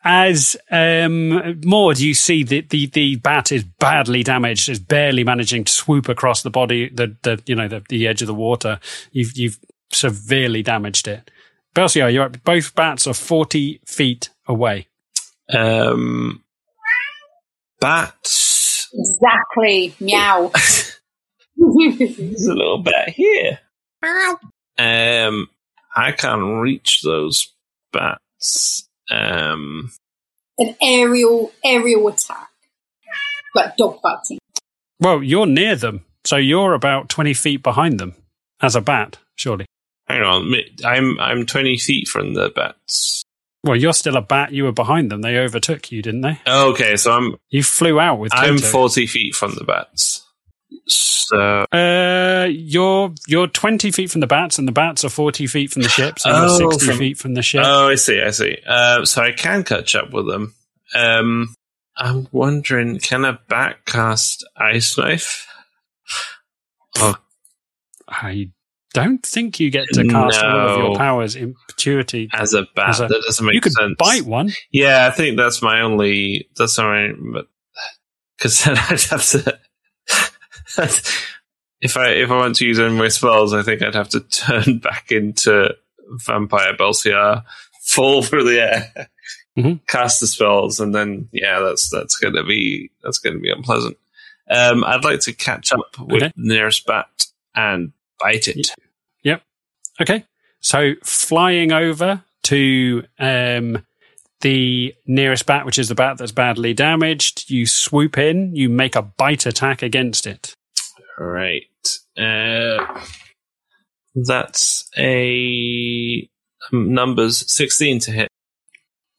As um, Maud, you see that the, the bat is badly damaged, is barely managing to swoop across the body, the, the you know the, the edge of the water. You've you've severely damaged it. Belsiar, you're up. Both bats are forty feet away. Um, bats. Exactly. Meow. There's a little bat here. Um, I can't reach those bats. Um, An aerial aerial attack. Like dog fighting. Well, you're near them, so you're about twenty feet behind them as a bat, surely. hang on, I'm I'm 20 feet from the bats. Well, you're still a bat. You were behind them. They overtook you, didn't they? Okay, so I'm You flew out with. I'm Toto. 40 feet from the bats. So Uh, you're you're twenty feet from the bats, and the bats are forty feet from the ship. So you're Oh, sixty from- feet from the ship. Oh, I see, I see. Uh, so I can catch up with them. Um, I'm wondering, can a bat cast ice knife? Oh, I don't think you get to cast all of your powers in perpetuity. as a bat, As a- that doesn't make You could sense. bite one. Yeah, I think that's my only. That's all right, but because then I'd have to. if I if I want to use any of my spells, I think I'd have to turn back into vampire Belsiar, fall through the air, Mhm. cast the spells, and then yeah, that's that's gonna be that's gonna be unpleasant. Um, I'd like to catch up with Okay. the nearest bat and bite it. Okay, so flying over to um, the nearest bat, which is the bat that's badly damaged, you swoop in. You make a bite attack against it. Right. Uh, that's a um, numbers 16 to hit.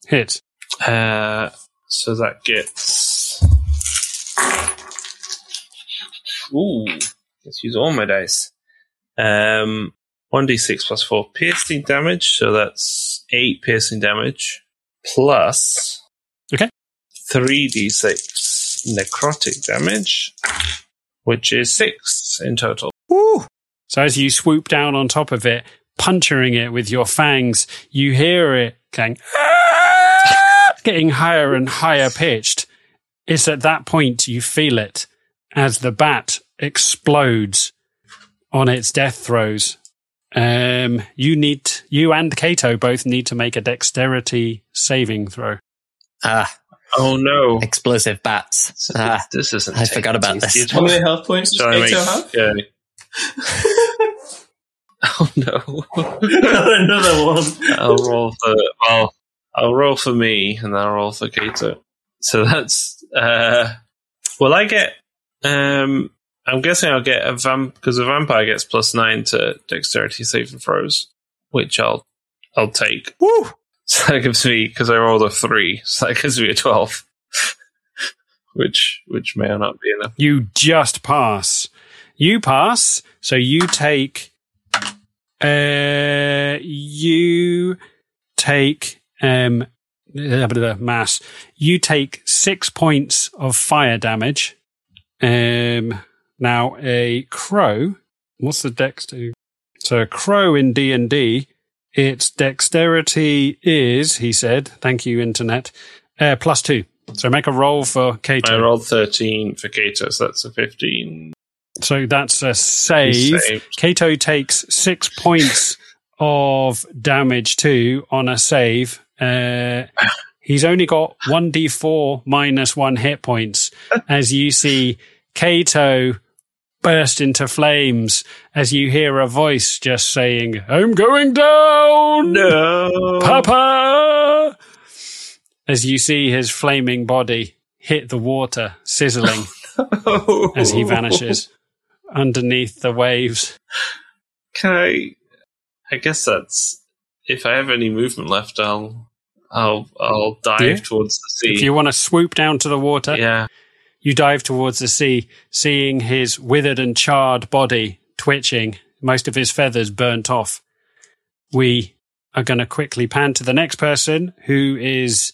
Hit. Uh, so that gets. Ooh, let's use all my dice. Um, 1d6 plus 4 piercing damage, so that's 8 piercing damage, plus. Okay. 3d6 necrotic damage, which is 6 in total. Woo! So as you swoop down on top of it, puncturing it with your fangs, you hear it going, "Ah!" getting higher and higher pitched. It's at that point you feel it as the bat explodes on its death throes. Um, you need, you and Kato both need to make a dexterity saving throw. Ah, Oh no. explosive bats. Ah, this isn't. I forgot about tasty this. at How many health points does Shall I Kato have? make? Uh, oh no. Another one. I'll roll for well, I'll roll for me and I'll roll for Kato. So that's uh will I get um I'm guessing I'll get a vamp because a vampire gets plus nine to dexterity saving throws, which I'll I'll take. Woo! So that gives me because I rolled a three, so that gives me a twelve. which which may or not be enough. You just pass. You pass, so you take uh you take um mass. You take six points of fire damage. Um now a crow. What's the dex do? So a crow in D and D, its dexterity is, he said, thank you, internet, uh, plus two. So make a roll for Kato. I rolled thirteen for Kato, so that's a fifteen. So that's a save. Kato takes six points of damage too on a save. Uh, he's only got 1d4 minus one hit points as you see Kato burst into flames as you hear a voice just saying, I'm going down! No, Papa! As you see his flaming body hit the water, sizzling as he vanishes underneath the waves. Can I? I guess that's if I have any movement left, I'll I'll I'll dive Yeah. towards the sea. If you want to swoop down to the water, yeah, you dive towards the sea, seeing his withered and charred body twitching, most of his feathers burnt off. We are going to quickly pan to the next person, who is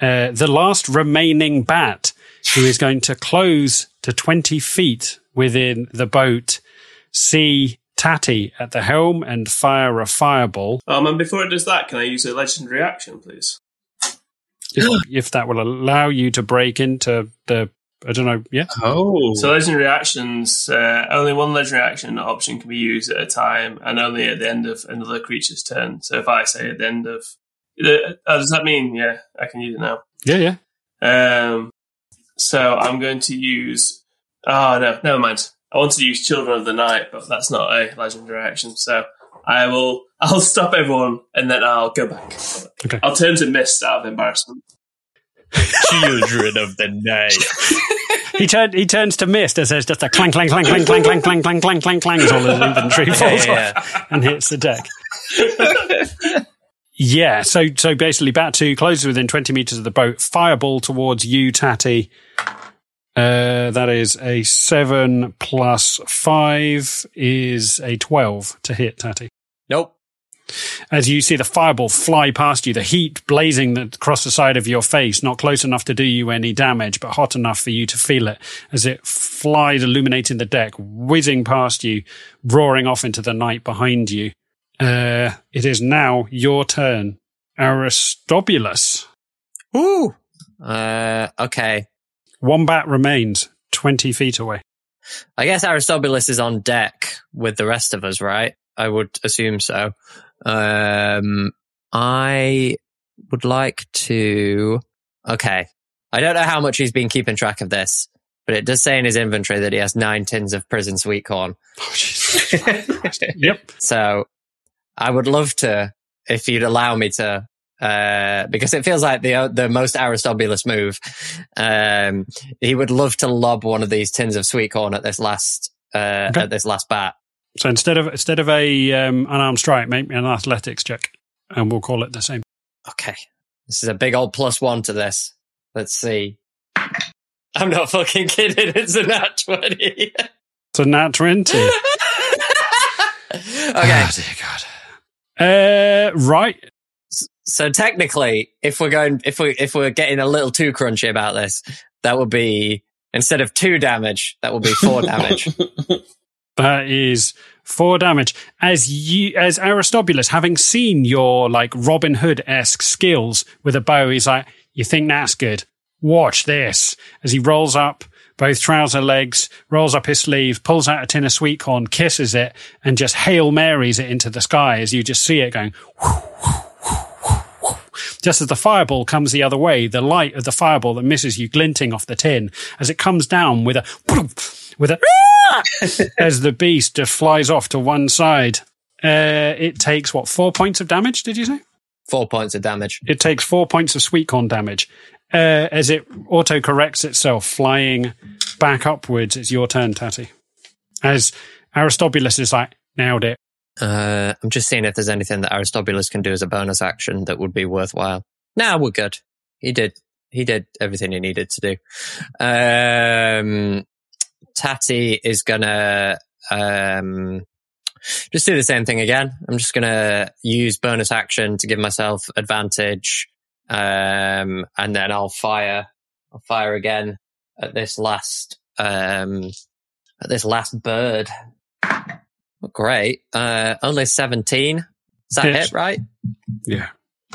uh, the last remaining bat, who is going to close to 20 feet within the boat, see Tatty at the helm, and fire a fireball. Um, and before it does that, can I use a legendary action, please? If, if that will allow you to break into the, I don't know, yeah. Oh, So legendary actions, uh, only one legendary action option can be used at a time, and only at the end of another creature's turn. So if I say at the end of, uh, oh, does that mean yeah, I can use it now? Yeah, yeah. Um, so I'm going to use. Oh no, never mind. I wanted to use Children of the Night, but that's not a legendary action. So I will. I'll stop everyone, and then I'll go back. Okay. I'll turn to mist out of embarrassment. children of the night. He turned. He turns to mist as there's just a clang, clang, clang, clang, clang, clang, clang, clang, clang, clang, clang as all his inventory falls Yeah, off and hits the deck. yeah. So so basically, Bat Two closes within twenty meters of the boat. Fireball towards you, Tatty. Uh, that is a seven plus five is a twelve to hit Tatty. Nope. As you see the fireball fly past you, the heat blazing across the side of your face, not close enough to do you any damage, but hot enough for you to feel it as it flies, illuminating the deck, whizzing past you, roaring off into the night behind you. Uh, it is now your turn, Aristobulus. Ooh. Uh, okay. One bat remains, 20 feet away. I guess Aristobulus is on deck with the rest of us, right? I would assume so. Um, I would like to. Okay. I don't know how much he's been keeping track of this, but it does say in his inventory that he has nine tins of prison sweet corn. Oh, Yep. So I would love to, if you'd allow me to, uh, because it feels like the the most Aristobulus move. Um, he would love to lob one of these tins of sweet corn at this last uh, Okay. at this last bat. So instead of instead of a um, unarmed strike, make me an athletics check, and we'll call it the same. Okay. This is a big old plus one to this. Let's see. I'm not fucking kidding. It's a nat 20. It's a nat 20. okay. Oh, dear God. Uh, right. So technically, if we're going, if we, if we're getting a little too crunchy about this, that would be, instead of two damage, that would be four damage. That is four damage. As you, as Aristobulus, having seen your like Robin Hood esque skills with a bow, he's like, "You think that's good? Watch this!" As he rolls up both trouser legs, rolls up his sleeve, pulls out a tin of sweet corn, kisses it, and just hail marys it into the sky. As you just see it going. Just as the fireball comes the other way, the light of the fireball that misses you glinting off the tin as it comes down with a with a as the beast just flies off to one side. Uh, it takes what four points of damage? Did you say? Four points of damage. It takes four points of sweet corn damage uh, as it auto corrects itself, flying back upwards. It's your turn, Tatty. As Aristobulus is like nailed it. Uh, I'm just seeing if there's anything that Aristobulus can do as a bonus action that would be worthwhile. Nah, we're good. He did. He did everything he needed to do. Um, Tatty is gonna um, just do the same thing again. I'm just gonna use bonus action to give myself advantage, um, and then I'll fire. I'll fire again at this last um, at this last bird. Great. Uh, only 17. Is that Hits. hit, right? Yeah,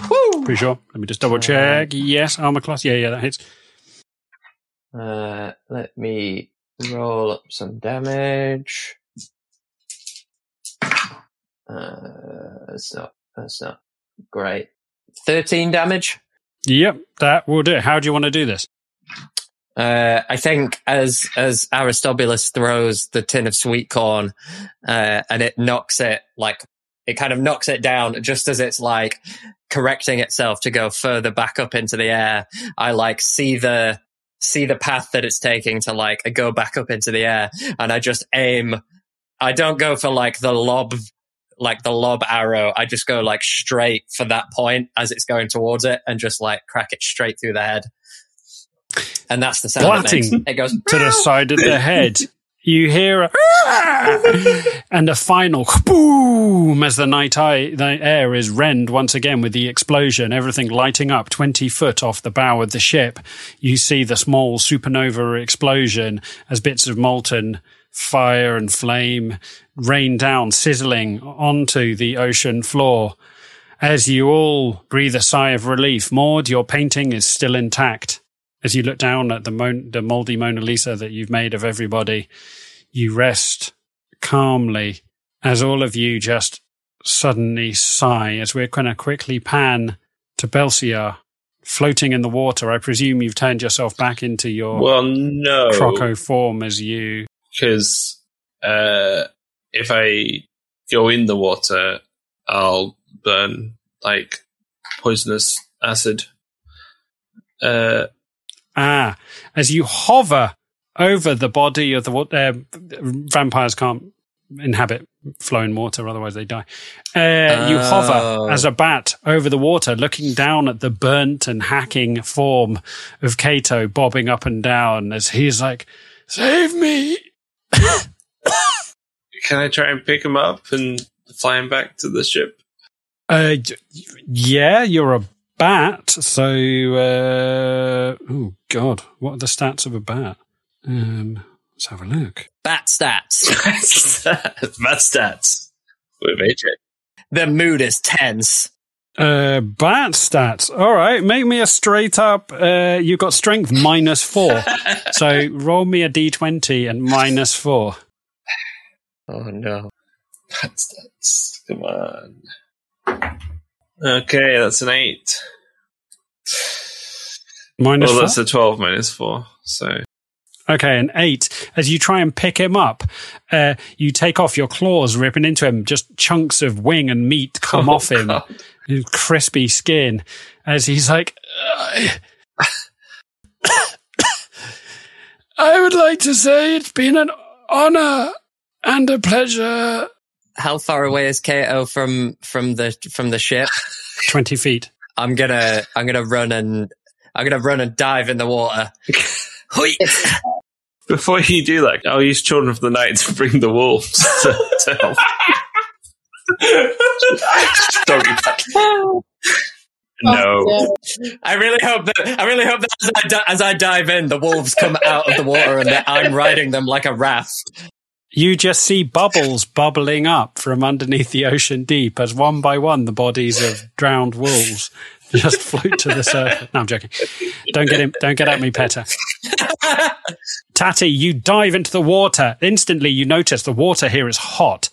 Woo! pretty sure. Let me just double check. Yes, armor class. Yeah, yeah, that hits. Uh, let me roll up some damage. Uh, that's not, that's not great. 13 damage. Yep, that will do. How do you want to do this? Uh, I think as, as Aristobulus throws the tin of sweet corn, uh, and it knocks it like, it kind of knocks it down just as it's like correcting itself to go further back up into the air. I like see the, see the path that it's taking to like go back up into the air and I just aim. I don't go for like the lob, like the lob arrow. I just go like straight for that point as it's going towards it and just like crack it straight through the head. And that's the sound it makes. It goes to the side of the head. You hear a and a final boom as the night eye, the air is rend once again with the explosion, everything lighting up 20 foot off the bow of the ship. You see the small supernova explosion as bits of molten fire and flame rain down, sizzling onto the ocean floor. As you all breathe a sigh of relief, Maud, your painting is still intact. As you look down at the, mon- the moldy Mona Lisa that you've made of everybody, you rest calmly as all of you just suddenly sigh as we're going to quickly pan to Belsiar floating in the water. I presume you've turned yourself back into your Well, no, croco form as you. because uh, if I go in the water, I'll burn like poisonous acid. Uh, Ah, as you hover over the body of the water, uh, vampires can't inhabit flowing water, otherwise they die. Uh, You Oh. hover as a bat over the water, looking down at the burnt and hacking form of Kato bobbing up and down as he's like, "Save me!" can I try and pick him up and fly him back to the ship? Uh, yeah, you're a bat, so uh, oh god, what are the stats of a bat? Um, let's have a look. bat stats. Bad stats with AJ. The mood is tense. Uh, bat stats. All right, make me a straight up. Uh, you got strength minus four, so roll me a d20 and minus four. Oh no. Bad stats. Come on. Okay, that's an eight. Minus well, four. that's a twelve minus four. So Okay, an eight. As you try and pick him up, uh, you take off your claws, ripping into him. Just chunks of wing and meat come Oh, off him, God. his crispy skin. As he's like, "I- I would like to say it's been an honor and a pleasure. How far away is Kato from from the from the ship? Twenty feet. I'm gonna I'm gonna run and I'm gonna run and dive in the water. Before you do that, I'll use Children of the Night to bring the wolves to, to help. Doggy. Oh, no. Oh, I really hope that I really hope that as I, di- as I dive in, the wolves come out of the water and that I'm riding them like a raft. You just see bubbles bubbling up from underneath the ocean deep as one by one the bodies of drowned wolves just float to the surface. No, I'm joking. Don't get him. Don't get at me, Petter. Tatty, you dive into the water. Instantly, you notice the water here is hot.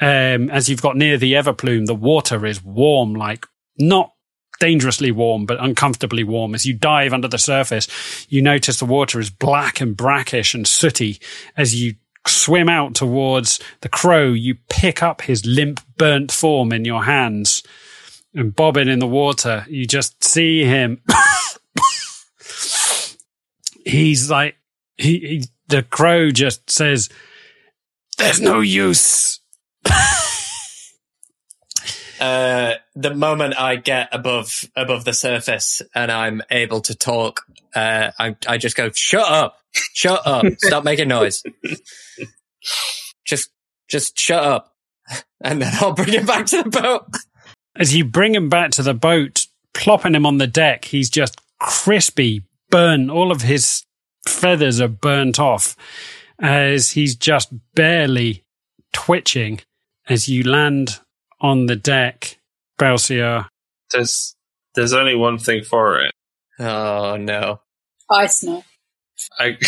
Um, as you've got near the Everplume, the water is warm, like not dangerously warm, but uncomfortably warm. As you dive under the surface, you notice the water is black and brackish and sooty. As you swim out towards the crow, you pick up his limp, burnt form in your hands and bobbing in the water. You just see him. He's like, he, he, the crow just says, there's no use. Uh, the moment I get above above the surface and I'm able to talk, uh, I I just go, "Shut up! Shut up! Stop making noise! Just just shut up!" And then I'll bring him back to the boat. As you bring him back to the boat, plopping him on the deck, he's just crispy, burn. All of his feathers are burnt off as he's just barely twitching as you land on the deck, Belsiar. There's there's only one thing for it. Oh no! I knife. I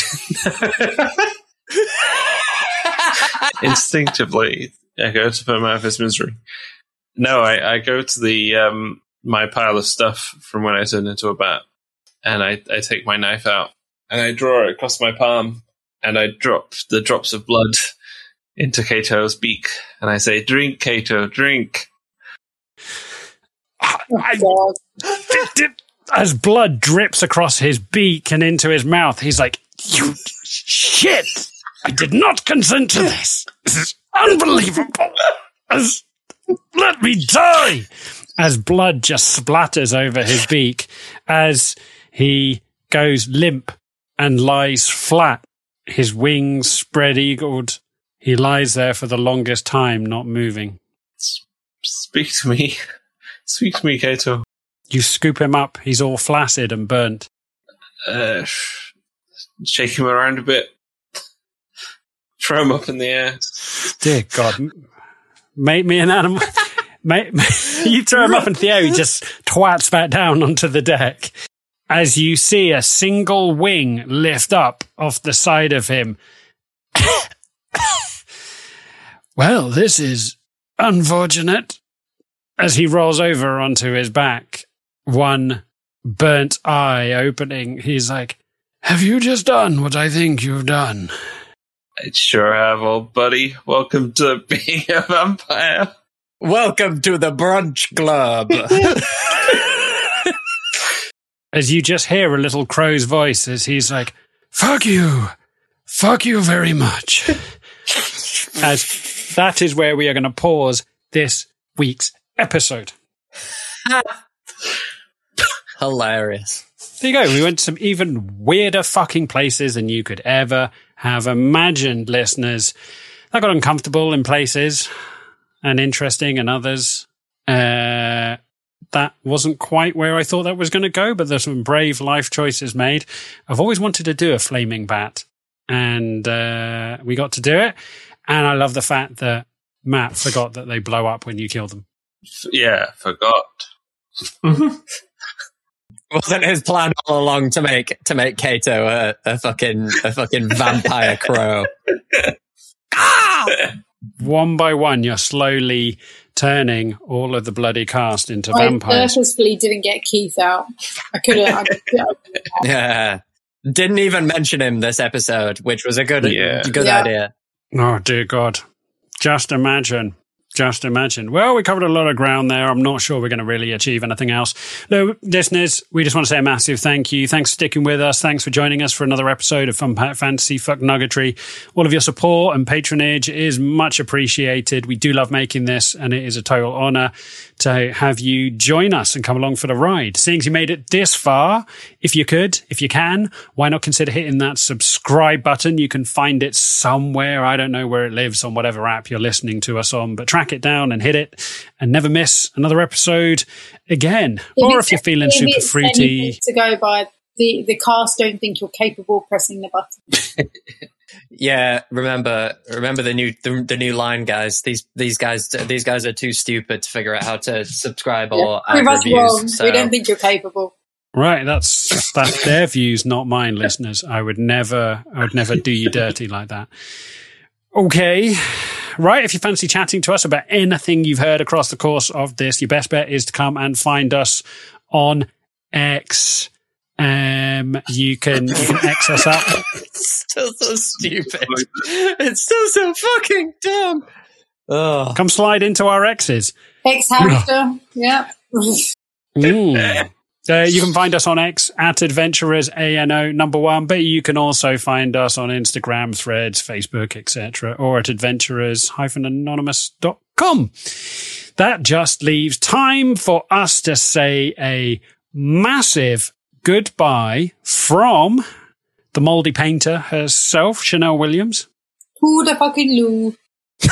instinctively I go to put him out of his misery. No, I, I go to the um my pile of stuff from when I turned into a bat, and I, I take my knife out and I draw it across my palm, and I drop the drops of blood into Kato's beak, and I say, "Drink, Kato, drink." I- oh, God. as blood drips across his beak and into his mouth, he's like, You shit! I did not consent to this. This is unbelievable. As, let me die! As blood just splatters over his beak, as he goes limp and lies flat, his wings spread eagled. He lies there for the longest time, not moving. Speak to me, speak to me, Kato. You scoop him up, he's all flaccid and burnt. Uh, shake him around a bit, throw him up in the air. Dear God, make me an animal. Make, you throw him up into the air, he just twats back down onto the deck. As you see a single wing lift up off the side of him. Well, this is unfortunate. As he rolls over onto his back, one burnt eye opening, he's like, Have you just done what I think you've done? I sure have, old buddy. Welcome to being a vampire. Welcome to the brunch club. as you just hear a little crow's voice as he's like, fuck you. Fuck you very much. as that is where we are going to pause this week's episode. Hilarious. There you go. We went to some even weirder fucking places than you could ever have imagined, listeners. That got uncomfortable in places and interesting in others. Uh, that wasn't quite where I thought that was going to go, but there's some brave life choices made. I've always wanted to do a flaming bat, and uh, we got to do it. And I love the fact that Matt forgot that they blow up when you kill them. Yeah, forgot. Wasn't his plan all along to make to make Kato a, a fucking a fucking vampire crow? One by one, you're slowly turning all of the bloody cast into vampires. I vampires. purposefully didn't get Keith out. I couldn't. I, Yeah. Didn't even mention him this episode, which was a good Yeah. good Yeah. idea. Oh dear God! Just imagine Just imagine. Well, we covered a lot of ground there. I'm not sure we're going to really achieve anything else. No, listeners, we just want to say a massive thank you. Thanks for sticking with us. Thanks for joining us for another episode of Fun Pack Fantasy Fuck Nuggetry. All of your support and patronage is much appreciated. We do love making this, and it is a total honor to have you join us and come along for the ride. Seeing as you made it this far, if you could, if you can, why not consider hitting that subscribe button? You can find it somewhere. I don't know where it lives on whatever app you're listening to us on, but track it down and hit it and never miss another episode again. or if you're feeling if super fruity, to go by, the, the cast don't think you're capable of pressing the button. Yeah, remember remember the new the, the new line, guys. These these guys these guys are too stupid to figure out how to subscribe or Prove add us wrong. reviews. So We don't think you're capable. Right, that's that's their views, not mine, listeners. I would never, I would never do you dirty like that. Okay, right. If you fancy chatting to us about anything you've heard across the course of this, your best bet is to come and find us on X. Um, you can you can X us up. it's still so stupid. It's still so fucking dumb. Oh, Come slide into our X's. Ex hamster. yeah. Mm. Uh, you can find us on X at Adventurers ANO number one, but you can also find us on Instagram, Threads, Facebook, etc., or at adventurers-anonymous.com. That just leaves time for us to say a massive goodbye from the moldy painter herself, Chanel Williams. Who the fucking loo?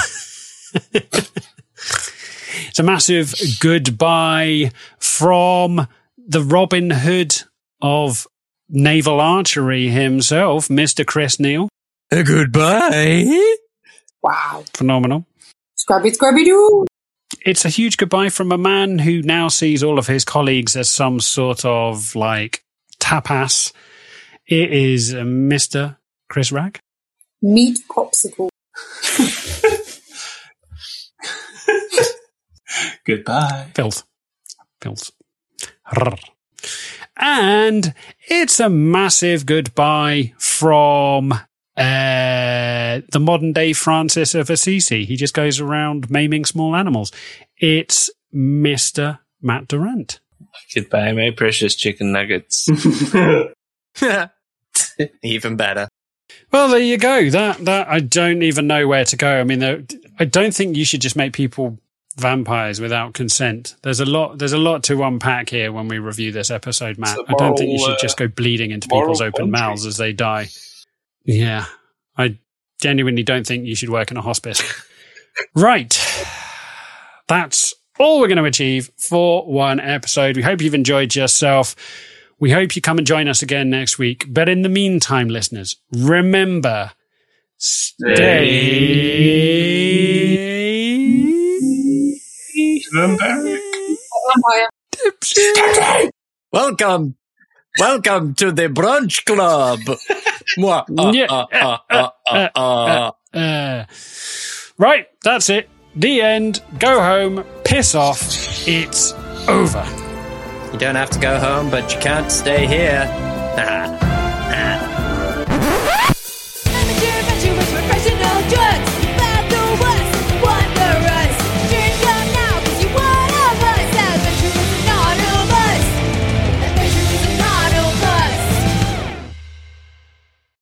It's a massive goodbye from the Robin Hood of naval archery himself, Mr. Chris Neal. goodbye. Wow. Phenomenal. Scrubby, scrubby doo. It's a huge goodbye from a man who now sees all of his colleagues as some sort of like tapas. It is uh, Mr. Chris Rack. Meat popsicle. Goodbye. Filth. Filth. And it's a massive goodbye from uh, the modern day Francis of Assisi. He just goes around maiming small animals. It's Mr. Matt Durant. Goodbye, my precious chicken nuggets. Even better. Well, there you go. That that I don't even know where to go. I mean, I don't think you should just make people vampires without consent. There's a lot. There's a lot to unpack here when we review this episode, Matt. A I don't think you should just uh, go bleeding into people's open quandary. mouths as they die. Yeah, I genuinely don't think you should work in a hospice. right. That's all we're going to achieve for one episode. We hope you've enjoyed yourself. We hope you come and join us again next week. But in the meantime, listeners, remember, stay Vampiric. Vampire. tipsy. Welcome, welcome to the brunch club. Mwah, Yeah. Uh, right, that's it. The end. Go home. Piss off. It's over. You don't have to go home, but you can't stay here.